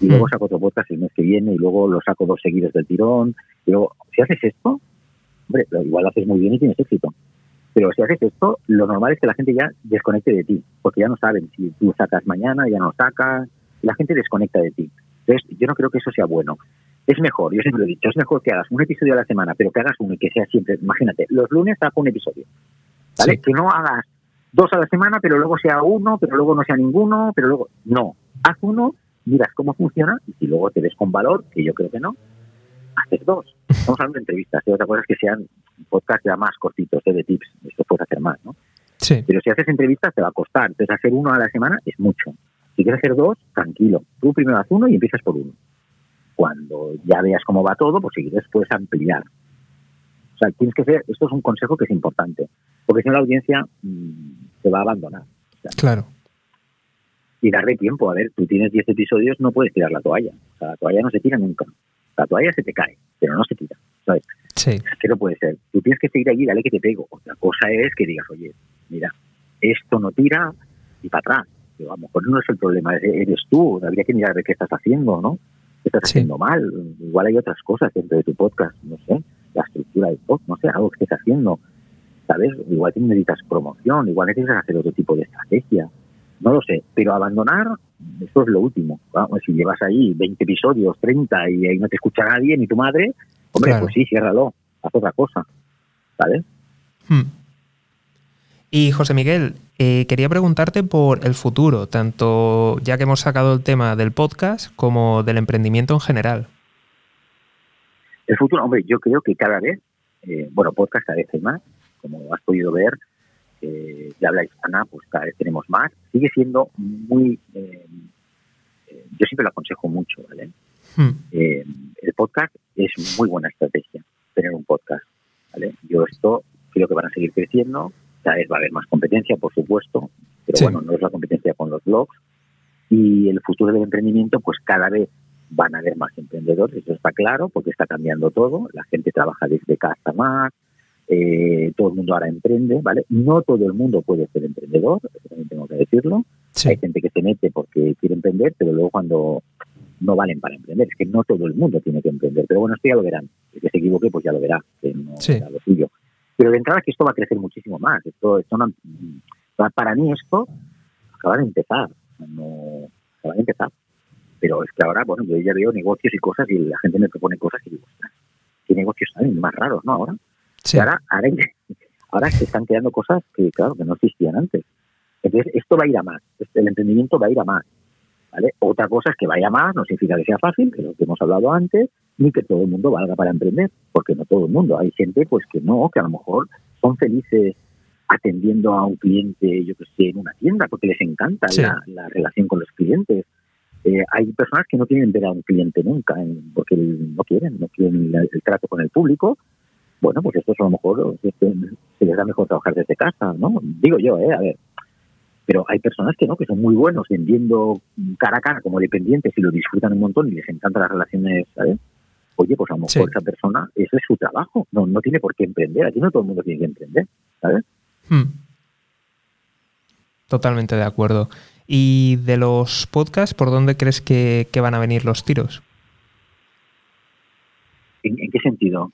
Y luego hmm. saco otro podcast el mes que viene y luego lo saco dos seguidos del tirón. Pero si haces esto, hombre, igual lo haces muy bien y tienes éxito. Pero si haces esto, lo normal es que la gente ya desconecte de ti, porque ya no saben si tú sacas mañana, ya no sacas, la gente desconecta de ti. Entonces, yo no creo que eso sea bueno. Es mejor, yo siempre lo he dicho, es mejor que hagas un episodio a la semana, pero que hagas uno y que sea siempre, imagínate, los lunes saco un episodio. ¿Vale? Que no hagas dos a la semana, pero luego sea uno, pero luego no sea ninguno, pero luego... No, haz uno, miras cómo funciona y si luego te ves con valor, que yo creo que no, haces dos. Estamos hablando de entrevistas, de otras cosas que sean podcasts ya más cortitos, ¿eh? de tips, esto puedes hacer más, ¿no? Sí. Pero si haces entrevistas te va a costar, entonces hacer uno a la semana es mucho. Si quieres hacer dos, tranquilo. Tú primero haz uno y empiezas por uno. Cuando ya veas cómo va todo, pues si quieres puedes ampliar sea, tienes que ser, esto es un consejo que es importante, porque si no la audiencia mm, se va a abandonar. claro. Y darle tiempo, a ver, tú tienes 10 episodios, no puedes tirar la toalla. O sea, la toalla no se tira nunca. La toalla se te cae, pero no se tira. ¿sabes? Sí. Que no puede ser. Tú tienes que seguir allí, dale que te pego. Otra cosa es que digas, oye, mira, esto no tira y para atrás. a lo mejor no es el problema, eres tú. Habría que mirar de qué estás haciendo, ¿no? ¿Qué estás haciendo mal? Igual hay otras cosas dentro de tu podcast, no sé la estructura del post, no sé, algo que estés haciendo, ¿sabes? Igual necesitas promoción, igual necesitas hacer otro tipo de estrategia, no lo sé, pero abandonar, eso es lo último. si llevas ahí 20 episodios, 30 y ahí no te escucha nadie, ni tu madre, hombre, pues sí, ciérralo, haz otra cosa, ¿sabes? Hmm. Y José Miguel, eh, quería preguntarte por el futuro, tanto ya que hemos sacado el tema del podcast como del emprendimiento en general. El futuro, hombre, yo creo que cada vez, eh, bueno, podcast cada vez hay más, como has podido ver, eh, de habla hispana, pues cada vez tenemos más. Sigue siendo muy, eh, eh, yo siempre lo aconsejo mucho, ¿vale? Hmm. el podcast es muy buena estrategia, tener un podcast, ¿vale? Yo esto creo que van a seguir creciendo, cada vez va a haber más competencia, por supuesto, pero bueno, no es la competencia con los blogs. Y el futuro del emprendimiento, pues cada vez van a haber más emprendedores, eso está claro, porque está cambiando todo, la gente trabaja desde casa más, eh, todo el mundo ahora emprende, ¿vale? No todo el mundo puede ser emprendedor, eso también tengo que decirlo. Hay gente que se mete porque quiere emprender, pero luego cuando no valen para emprender, es que no todo el mundo tiene que emprender. Pero bueno, esto ya lo verán. El que se equivoque, pues ya lo verá, que no lo suyo. Pero de entrada que esto va a crecer muchísimo más. Esto, esto Para mí esto acaba de empezar, no acaba de empezar. Pero es que ahora, bueno, yo ya veo negocios y cosas y la gente me propone cosas y digo, ¿qué negocios hay más raros, no? Ahora, sí. ahora, ahora, ahora se están creando cosas que, claro, que no existían antes. Entonces, esto va a ir a más, este, el emprendimiento va a ir a más. ¿vale? Otra cosa es que vaya más, no significa que sea fácil, que lo que hemos hablado antes, ni que todo el mundo valga para emprender, porque no todo el mundo. Hay gente pues que no, que a lo mejor son felices atendiendo a un cliente, yo que sé, en una tienda, porque les encanta la, relación con los clientes. Eh, hay personas que no quieren ver a un cliente nunca, porque no quieren, no quieren el, trato con el público. Bueno, pues esto a lo mejor este, se les da mejor trabajar desde casa, ¿no? Digo yo, ¿eh? A ver, pero hay personas que no, que son muy buenos vendiendo cara a cara como dependientes y lo disfrutan un montón y les encantan las relaciones, ¿sabes? Oye, pues a lo mejor esa persona, ese es su trabajo, no, no tiene por qué emprender, aquí no todo el mundo tiene que emprender, ¿sabes? Hmm. Totalmente de acuerdo. ¿Y de los podcasts, por dónde crees que van a venir los tiros? ¿En, qué sentido?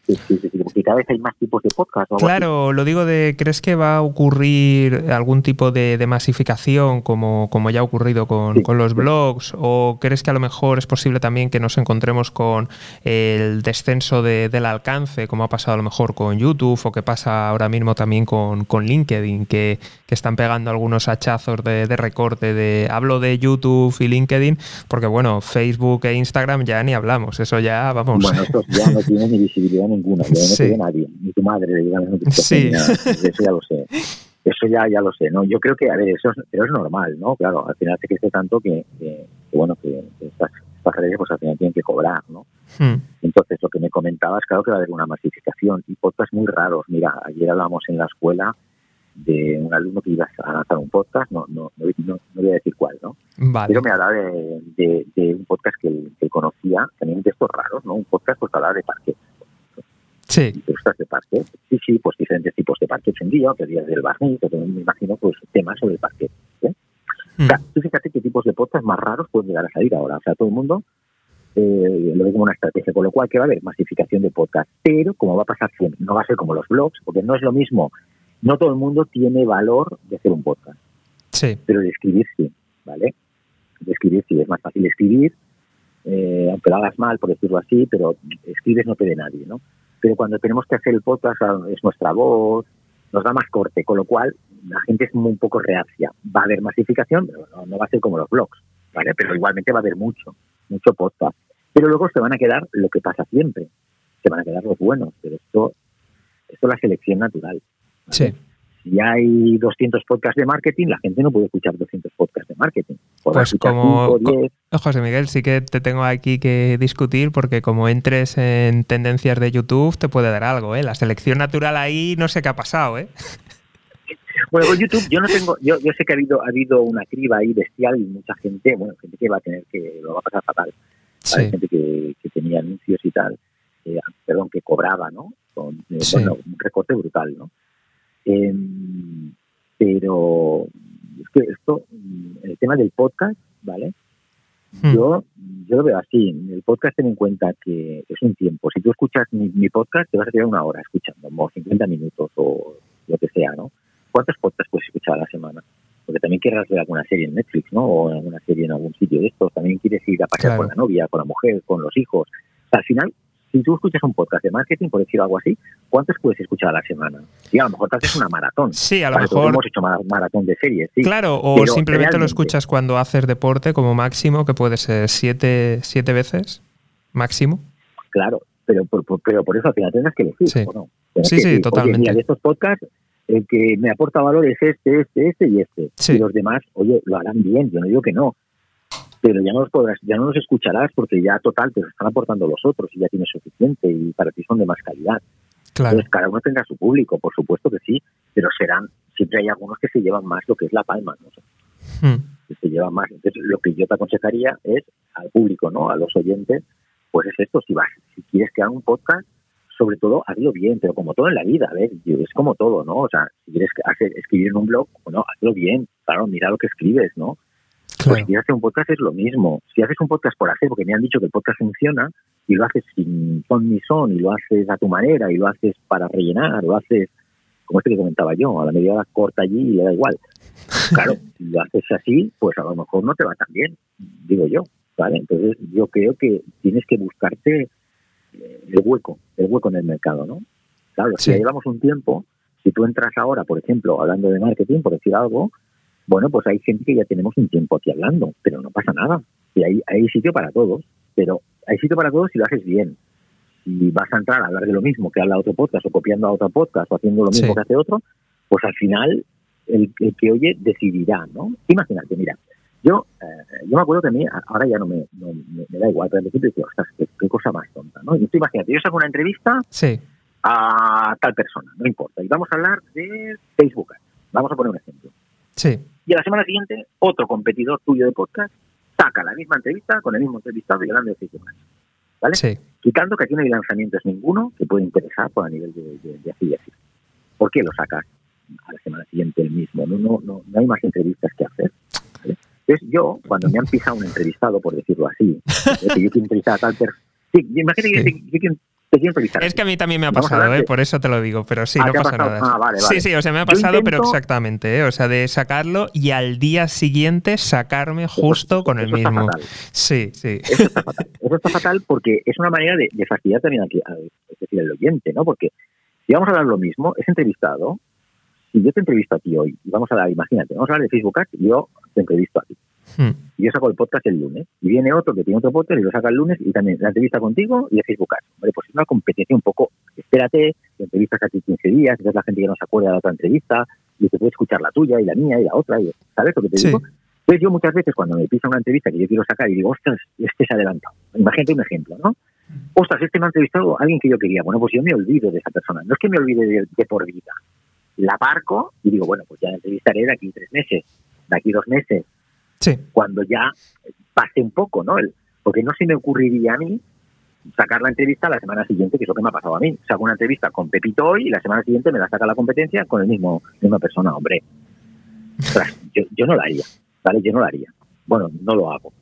Porque cada vez hay más tipos de podcast. claro, lo digo de, ¿crees que va a ocurrir algún tipo de, masificación como, como ya ha ocurrido con, los blogs? ¿O crees que a lo mejor es posible también que nos encontremos con el descenso del alcance, como ha pasado a lo mejor con YouTube o que pasa ahora mismo también con, LinkedIn, que, están pegando algunos hachazos de, recorte de... Hablo de YouTube y LinkedIn porque, bueno, Facebook e Instagram ya ni hablamos, eso ya, vamos... Bueno, ya no tiene ni visibilidad ninguna, ya no tiene nadie, ni tu madre, digamos, sí. eso ya lo sé. Eso ya, ya lo sé, ¿no? Yo creo que, a ver, eso es, pero es normal, ¿no? Claro, al final se crece tanto que, bueno, que estas, redes pues al final tienen que cobrar, ¿no? Hmm. Entonces, lo que me comentabas, claro que va a haber una masificación y podcasts muy raros. Mira, ayer hablamos en la escuela de un alumno que iba a lanzar un podcast, no, no, no, voy a decir cuál, ¿no? Pero me hablaba de, de, un podcast que, que, conocía, también de estos raros, ¿no? Un podcast pues hablaba de parques. Sí. de parques. Sí, sí, pues diferentes tipos de parques un día, otro día del barniz, me imagino pues temas sobre el parque. ¿eh? O sea, mm. tú fíjate qué tipos de podcast más raros pueden llegar a salir ahora. O sea, todo el mundo eh, lo ve como una estrategia, con lo cual que va a haber masificación de podcast. Pero, como va a pasar siempre, no va a ser como los blogs, porque no es lo mismo no todo el mundo tiene valor de hacer un podcast. Sí. Pero de escribir sí, ¿vale? De escribir sí, es más fácil escribir, eh, aunque lo hagas mal, por decirlo así, pero escribes no te de nadie, ¿no? Pero cuando tenemos que hacer el podcast ah, es nuestra voz, nos da más corte, con lo cual la gente es un poco reacia. Va a haber masificación, pero no, va a ser como los blogs, ¿vale? Pero igualmente va a haber mucho, mucho podcast. Pero luego se van a quedar lo que pasa siempre, se van a quedar los buenos, pero esto, esto es la selección natural. Sí. Si hay 200 podcasts de marketing, la gente no puede escuchar 200 podcasts de marketing. pues como, José Miguel, sí que te tengo aquí que discutir porque como entres en tendencias de YouTube te puede dar algo, ¿eh? La selección natural ahí no sé qué ha pasado, ¿eh? Bueno, con YouTube yo no tengo, yo, yo sé que ha habido, ha habido una criba ahí bestial y mucha gente, bueno, gente que va a tener que, lo va a pasar fatal. Hay gente que, tenía anuncios y tal, eh, perdón, que cobraba, ¿no? Con eh, bueno, un recorte brutal, ¿no? Eh, pero es que esto, el tema del podcast, ¿vale? Hmm. Yo, yo lo veo así. El podcast ten en cuenta que es un tiempo. Si tú escuchas mi, podcast, te vas a quedar una hora escuchando, o 50 minutos o lo que sea, ¿no? ¿Cuántos podcasts puedes escuchar a la semana? Porque también quieres ver alguna serie en Netflix, ¿no? O alguna serie en algún sitio de estos. También quieres ir a pasar con la novia, con la mujer, con los hijos. al final, si tú escuchas un podcast de marketing, por decir algo así, ¿cuántos puedes escuchar a la semana? Y a lo mejor te haces una maratón. Sí, a lo mejor. Hemos hecho maratón de series. Sí. Claro, o simplemente lo escuchas cuando haces deporte como máximo, que puede ser siete, siete veces máximo. Claro, pero por, pero por eso al final tendrás que elegir. Sí, no? sí, sí, totalmente. Mira, de estos podcasts, el que me aporta valor es este, este, este y este. Y los demás, oye, lo harán bien, yo no digo que no pero ya no los podrás, ya no los escucharás porque ya total te están aportando los otros y ya tienes suficiente y para ti son de más calidad. Claro. Entonces cada uno tendrá su público, por supuesto que sí, pero serán, siempre hay algunos que se llevan más lo que es la palma, ¿no? Hmm. que se llevan más. Entonces lo que yo te aconsejaría es al público, ¿no? A los oyentes, pues es esto, si vas, si quieres crear un podcast, sobre todo hazlo bien, pero como todo en la vida, a ver, es como todo, ¿no? O sea, si quieres hacer, escribir en un blog, bueno, hazlo bien, claro, mira lo que escribes, ¿no? Pues si haces un podcast es lo mismo. Si haces un podcast por hacer, porque me han dicho que el podcast funciona, y lo haces sin son ni son, y lo haces a tu manera, y lo haces para rellenar, lo haces, como este que comentaba yo, a la media hora corta allí y le da igual. Claro, si lo haces así, pues a lo mejor no te va tan bien, digo yo. ¿vale? Entonces yo creo que tienes que buscarte eh, el hueco, el hueco en el mercado, ¿no? Claro, si llevamos un tiempo, si tú entras ahora, por ejemplo, hablando de marketing, por decir algo, bueno, pues hay gente que ya tenemos un tiempo aquí hablando, pero no pasa nada. Y hay, hay sitio para todos, pero hay sitio para todos si lo haces bien. Si vas a entrar a hablar de lo mismo que habla otro podcast, o copiando a otro podcast, o haciendo lo mismo que hace otro, pues al final el, que oye decidirá, ¿no? Imagínate, mira, yo eh, yo me acuerdo que a mí, ahora ya no me, me, da igual, pero al principio ostras, qué, cosa más tonta, ¿no? Y tú imagínate, yo saco una entrevista a tal persona, no importa, y vamos a hablar de Facebook. Vamos a poner un ejemplo. Sí. Y a la semana siguiente, otro competidor tuyo de podcast saca la misma entrevista con el mismo entrevistado y hablando de Facebook ¿Vale? Sí. Quitando que aquí no hay lanzamientos ninguno que puede interesar por a nivel de, de, afiliación. ¿Por qué lo sacas a la semana siguiente el mismo? No, no, no, no hay más entrevistas que hacer. Entonces yo, cuando me han pisado un entrevistado, por decirlo así, yo quiero entrevistar a tal persona, sí, imagínate que yo, es que a mí también me ha pasado, ¿eh? por eso te lo digo, pero sí, ah, no pasa nada. Ah, sí, sí, o sea, me ha pasado, pero exactamente, ¿eh? o sea, de sacarlo y al día siguiente sacarme justo con el mismo. Sí, sí. Eso está fatal. Eso está fatal porque es una manera de, fastidiar también aquí, es decir, al oyente, ¿no? Porque si vamos a hablar lo mismo, es entrevistado, si yo te entrevisto a ti hoy, y vamos a hablar, imagínate, vamos a hablar de Facebook Ads, yo te entrevisto a ti. Hmm. Y yo saco el podcast el lunes. Y viene otro que tiene otro podcast y lo saca el lunes y también la entrevista contigo y de Facebook Ads. pues es una competencia un poco, espérate, te entrevistas aquí 15 días, entonces la gente ya no se acuerda de la otra entrevista y te puede escuchar la tuya y la mía y la otra. Y, ¿Sabes lo que te digo? Entonces yo muchas veces cuando me pisa una entrevista que yo quiero sacar y digo, ostras, este se ha adelantado. Imagínate un ejemplo, ¿no? Ostras, este me ha entrevistado a alguien que yo quería. Bueno, pues yo me olvido de esa persona. No es que me olvide de, por vida. La parco y digo, bueno, pues ya la entrevistaré de aquí tres meses, de aquí dos meses, cuando ya pase un poco, ¿no? El, porque no se me ocurriría a mí sacar la entrevista la semana siguiente, que es lo que me ha pasado a mí. Saco una entrevista con Pepito hoy y la semana siguiente me la saca la competencia con el mismo misma persona, hombre. yo, yo no la haría, ¿vale? Yo no la haría. Bueno, no lo hago,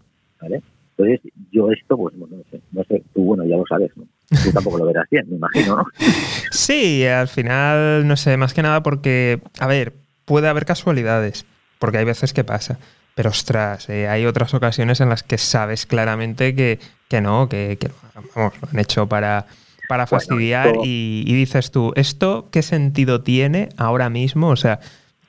¿vale? Entonces, yo esto, pues, no sé, no sé, tú, bueno, ya lo sabes, ¿no? Tú tampoco lo verás bien, me imagino, ¿no? Sí, al final, no sé, más que nada porque, a ver, puede haber casualidades, porque hay veces que pasa. Pero ostras, eh, hay otras ocasiones en las que sabes claramente que, que no, que, vamos, lo han hecho para, para fastidiar y, dices tú, ¿esto qué sentido tiene ahora mismo? O sea,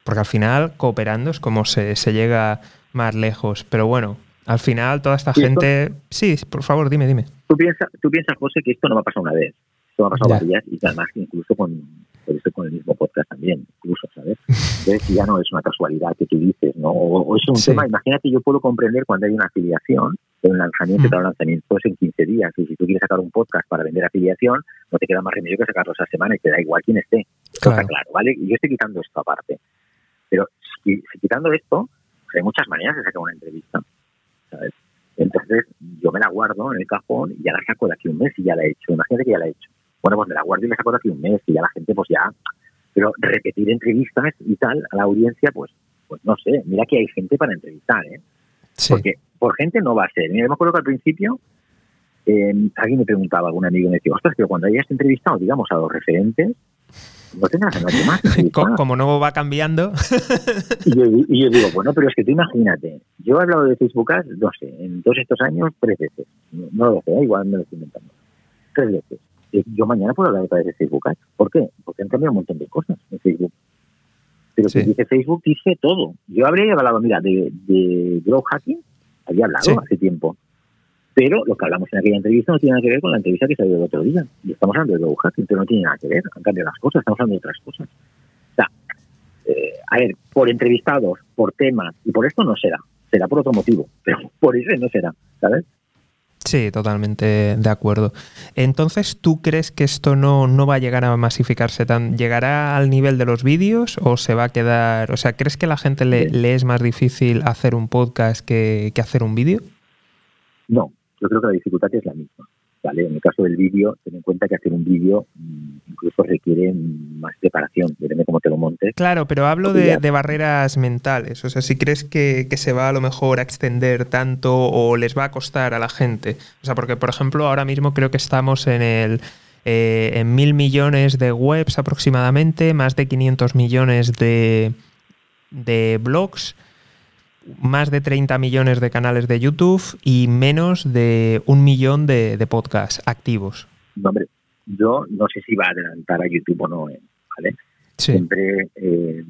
porque al final cooperando es como se, se llega más lejos. Pero bueno, al final toda esta gente... sí, por favor, dime, dime. Tú piensas, tú piensas, José, que esto no va a pasar una vez. Esto va a pasar varias y además incluso con, puede ser con el mismo podcast también, incluso, ¿sabes? Entonces ya no es una casualidad que tú dices, ¿no? O, es un tema, imagínate, yo puedo comprender cuando hay una afiliación, de un lanzamiento, mm. un lanzamiento es en 15 días, y si tú quieres sacar un podcast para vender afiliación, no te queda más remedio que sacarlo esa semana y te da igual quién esté. Claro. Está claro, ¿vale? Y yo estoy quitando esto aparte. Pero si, quitando esto, pues hay muchas maneras de sacar una entrevista, ¿sabes? Entonces yo me la guardo en el cajón y ya la saco de aquí un mes y ya la he hecho. Imagínate que ya la he hecho bueno, pues me la me saco de aquí un mes y ya la gente pues ya, pero repetir entrevistas y tal a la audiencia, pues, pues no sé, mira que hay gente para entrevistar, ¿eh? Porque por gente no va a ser. Mira, me acuerdo que al principio eh, alguien me preguntaba, algún amigo me decía, ostras, pero cuando hayas entrevistado, digamos, a los referentes, no tengas a nadie más. Como no va cambiando. y, yo, digo, bueno, pero es que tú imagínate, yo he hablado de Facebook no sé, en todos estos años, tres veces. No, lo sé, igual me lo estoy inventando. Tres veces. Yo mañana puedo hablar otra vez de Facebook ¿Por qué? Porque han cambiado un montón de cosas en Facebook. Pero si dice Facebook, dice todo. Yo habría hablado, mira, de, de growth hacking, había hablado hace tiempo. Pero lo que hablamos en aquella entrevista no tiene nada que ver con la entrevista que salió el otro día. Y estamos hablando de growth hacking, pero no tiene nada que ver. Han cambiado las cosas, estamos hablando de otras cosas. O sea, eh, a ver, por entrevistados, por temas, y por esto no será. Será por otro motivo, pero por eso no será, ¿sabes? Sí, totalmente de acuerdo. Entonces, ¿tú crees que esto no, no va a llegar a masificarse tan? ¿Llegará al nivel de los vídeos o se va a quedar? O sea, ¿crees que a la gente le, le es más difícil hacer un podcast que, que hacer un vídeo? No, yo creo que la dificultad es la misma. En el caso del vídeo, ten en cuenta que hacer un vídeo mm, incluso requiere más preparación, depende cómo te lo montes. Claro, pero hablo de, barreras mentales. O sea, si crees que, se va a lo mejor a extender tanto o les va a costar a la gente. O sea, porque, por ejemplo, ahora mismo creo que estamos en el... Eh, en mil millones de webs aproximadamente, más de 500 millones de, de blogs, más de 30 millones de canales de YouTube y menos de un millón de, podcasts activos. hombre, yo no sé si va a adelantar a YouTube o no, ¿eh? ¿vale? Siempre eh,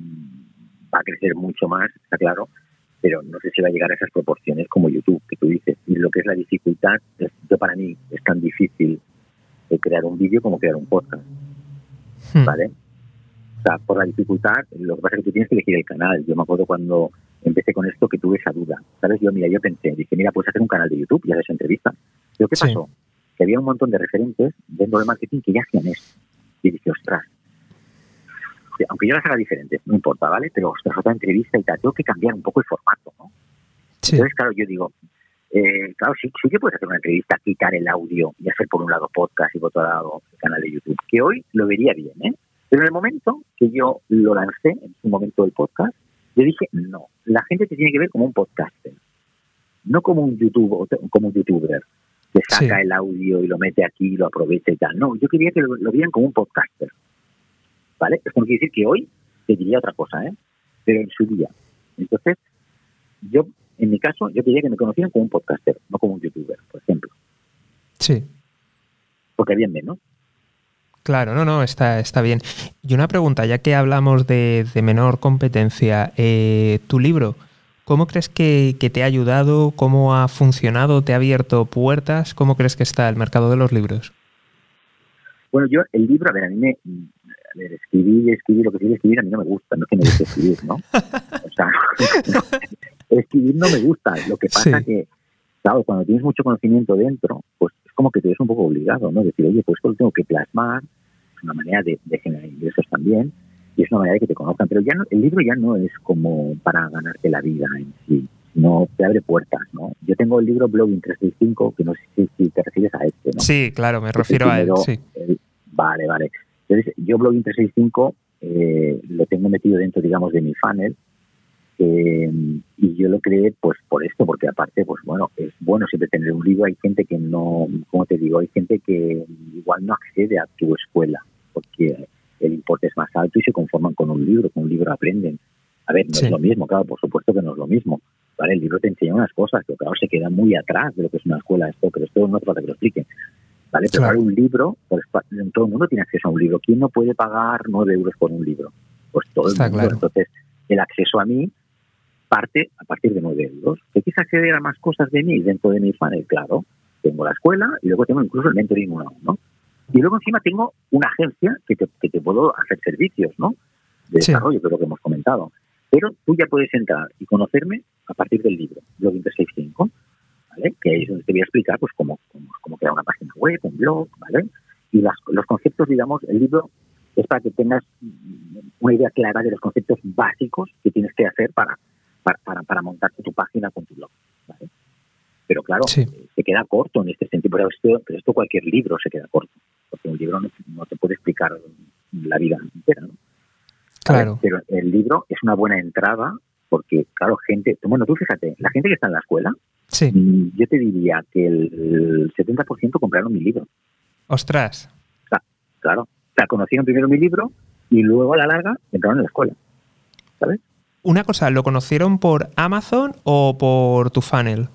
va a crecer mucho más, está claro, pero no sé si va a llegar a esas proporciones como YouTube, que tú dices. Y lo que es la dificultad, yo para mí es tan difícil crear un vídeo como crear un podcast. Hmm. ¿Vale? O sea, por la dificultad, lo que pasa es que tú tienes que elegir el canal. Yo me acuerdo cuando empecé con esto que tuve esa duda. ¿Sabes? Yo, mira, yo pensé, dije, mira, puedes hacer un canal de YouTube y haces entrevistas. Pero ¿qué pasó? Que había un montón de referentes dentro del marketing que ya hacían eso. Y dije, ostras, aunque yo las haga diferentes, no importa, ¿vale? Pero ostras, otra entrevista y tal, tengo que cambiar un poco el formato, ¿no? Entonces, claro, yo digo, eh, claro, sí, sí que puedes hacer una entrevista, quitar el audio y hacer por un lado podcast y por otro lado el canal de YouTube, que hoy lo vería bien, ¿eh? Pero en el momento que yo lo lancé, en su momento del podcast, yo dije, no, la gente te tiene que ver como un podcaster, no como un YouTube, como un youtuber que saca el audio y lo mete aquí y lo aprovecha y tal. No, yo quería que lo, lo vieran como un podcaster. ¿Vale? Esto no quiere decir que hoy te diría otra cosa, ¿eh? Pero en su día. Entonces, yo en mi caso, yo quería que me conocieran como un podcaster, no como un youtuber, por ejemplo. Sí. Porque bien menos. Claro, no, no, está, está bien. Y una pregunta, ya que hablamos de, menor competencia, eh, tu libro, ¿cómo crees que, te ha ayudado? ¿Cómo ha funcionado? ¿Te ha abierto puertas? ¿Cómo crees que está el mercado de los libros? Bueno, yo, el libro, a ver, a mí me, a ver, escribir, escribir, lo que quiero escribir a mí no me gusta, no es que me guste escribir, ¿no? O sea, escribir no me gusta. Lo que pasa que, claro, cuando tienes mucho conocimiento dentro, pues es como que te ves un poco obligado, ¿no? Decir, oye, pues esto lo tengo que plasmar, es una manera de, generar ingresos también, y es una manera de que te conozcan. Pero ya el libro ya no es como para ganarte la vida en sí, no te abre puertas, ¿no? Yo tengo el libro Blogging 365, que no sé si, te refieres a este, ¿no? Sí, claro, me refiero a él, sí. vale, vale. Entonces, yo Blogging 365 eh, lo tengo metido dentro, digamos, de mi funnel, eh, y yo lo creé pues por esto, porque aparte, pues bueno, es bueno siempre tener un libro. Hay gente que no, como te digo, hay gente que igual no accede a tu escuela porque el importe es más alto y se conforman con un libro, con un libro aprenden. A ver, no es lo mismo, claro, por supuesto que no es lo mismo. ¿vale? El libro te enseña unas cosas, pero claro, se queda muy atrás de lo que es una escuela esto, pero esto no trata que lo explique. ¿Vale? Pero claro. un libro, pues todo el mundo tiene acceso a un libro. ¿Quién no puede pagar nueve euros por un libro? Pues todo el mundo. Entonces, el acceso a mí parte a partir de 9 euros. ¿Que quieres acceder a más cosas de mí dentro de mi funnel? Claro, tengo la escuela y luego tengo incluso el mentoring uno ¿no? Y luego encima tengo una agencia que te, que te puedo hacer servicios, ¿no? De desarrollo, que es lo que hemos comentado. Pero tú ya puedes entrar y conocerme a partir del libro, Blogging 365, ¿vale? Que ahí es donde te voy a explicar pues cómo, cómo, crear una página web, un blog, ¿vale? Y las, los conceptos, digamos, el libro es para que tengas una idea clara de los conceptos básicos que tienes que hacer para para, para, montarte tu página con tu blog. Pero claro, eh, se queda corto en este sentido, pero esto, pero esto cualquier libro se queda corto, porque un libro no, te puede explicar la vida entera. ¿no? Claro. Pero el libro es una buena entrada porque, claro, gente, bueno, tú fíjate, la gente que está en la escuela, sí. Yo te diría que el 70% compraron mi libro. Ostras. Claro, o sea, conocieron primero mi libro y luego a la larga entraron en la escuela. ¿Sabes? Una cosa, ¿lo conocieron por Amazon o por tu funnel?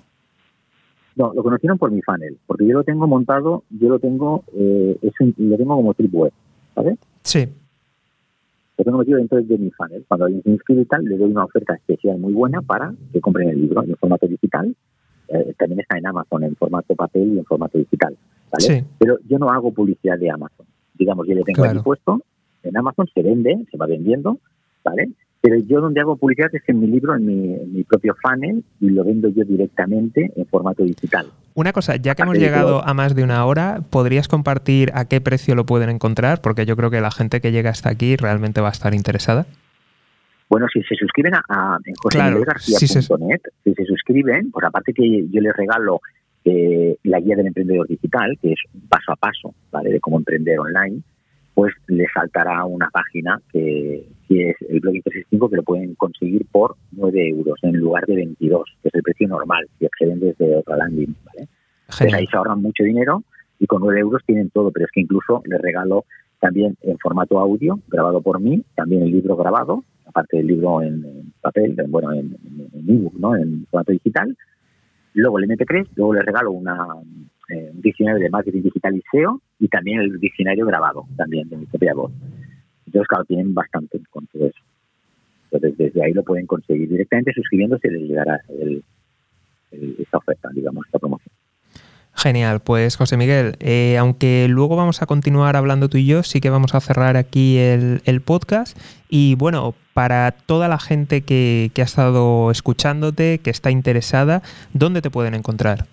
No, lo conocieron por mi funnel, porque yo lo tengo montado, yo lo tengo, eh, es lo tengo como trip web, ¿sabes? Sí. Lo tengo metido dentro de mi funnel. Cuando alguien se inscribe y tal, le doy una oferta especial muy buena para que compren el libro en formato digital. Eh, también está en Amazon en formato papel y en formato digital, ¿vale? Sí. Pero yo no hago publicidad de Amazon. Digamos, yo le tengo claro. puesto, en Amazon se vende, se va vendiendo, ¿vale? Pero yo donde hago publicidad es en mi libro, en mi, propio funnel, y lo vendo yo directamente en formato digital. Una cosa, ya que hemos llegado a más de una hora, ¿podrías compartir a qué precio lo pueden encontrar? Porque yo creo que la gente que llega hasta aquí realmente va a estar interesada. Bueno, si se suscriben a, en si, se... si se suscriben, pues aparte que yo les regalo eh, la guía del emprendedor digital, que es paso a paso, ¿vale? De cómo emprender online, pues les saltará una página que, es el blog 365 que lo pueden conseguir por 9 euros en lugar de 22, que es el precio normal si acceden desde otra landing. ¿vale? ahí se ahorran mucho dinero y con 9 euros tienen todo, pero es que incluso les regalo también en formato audio, grabado por mí, también el libro grabado, aparte del libro en, papel, bueno, en, ebook, ¿no? En formato digital. Luego el MP3, luego les regalo una, eh, un diccionario de marketing digital y SEO y también el diccionario grabado, también de mi propia voz. Entonces, claro, tienen bastante con todo eso. Entonces, desde ahí lo pueden conseguir directamente suscribiéndose y les llegará el, esta oferta, digamos, esta promoción. Genial, pues José Miguel, eh, aunque luego vamos a continuar hablando tú y yo, sí que vamos a cerrar aquí el, podcast. Y bueno, para toda la gente que, ha estado escuchándote, que está interesada, ¿dónde te pueden encontrar?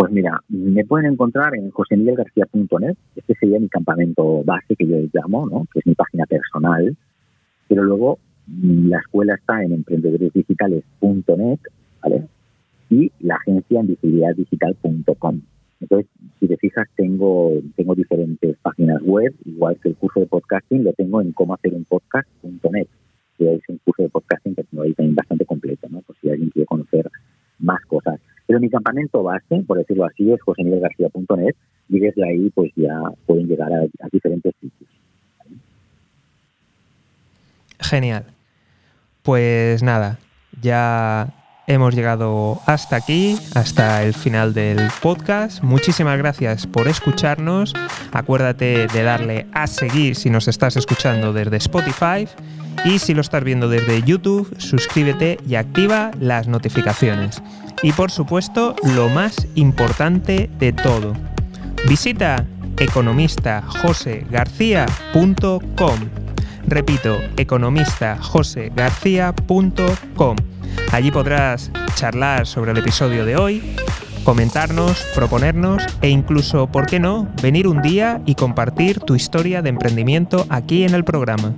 Pues mira, me pueden encontrar en josemiguelgarcía.net, este sería mi campamento base que yo llamo, ¿no? que es mi página personal, pero luego mm, la escuela está en emprendedoresdigitales.net, ¿vale? y la agencia en visibilidaddigital.com. Entonces, si te fijas, tengo, tengo diferentes páginas web, igual que el curso de podcasting, lo tengo en cómo hacer un podcast.net, que es un curso de podcasting que tengo ahí también bastante completo, ¿no? Por si alguien quiere conocer más cosas. Pero mi campamento base, por decirlo así, es josemiguelgarcía.net y desde ahí pues ya pueden llegar a diferentes sitios. Genial. Pues nada, ya hemos llegado hasta aquí, hasta el final del podcast. Muchísimas gracias por escucharnos. Acuérdate de darle a seguir si nos estás escuchando desde Spotify. Y si lo estás viendo desde YouTube, suscríbete y activa las notificaciones. Y por supuesto, lo más importante de todo, visita economistajosegarcía.com. Repito, economistajosegarcía.com Allí podrás charlar sobre el episodio de hoy, comentarnos, proponernos e incluso, ¿por qué no?, venir un día y compartir tu historia de emprendimiento aquí en el programa.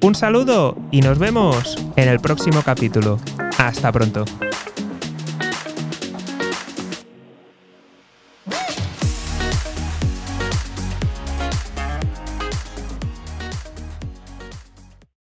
Un saludo y nos vemos en el próximo capítulo. Hasta pronto.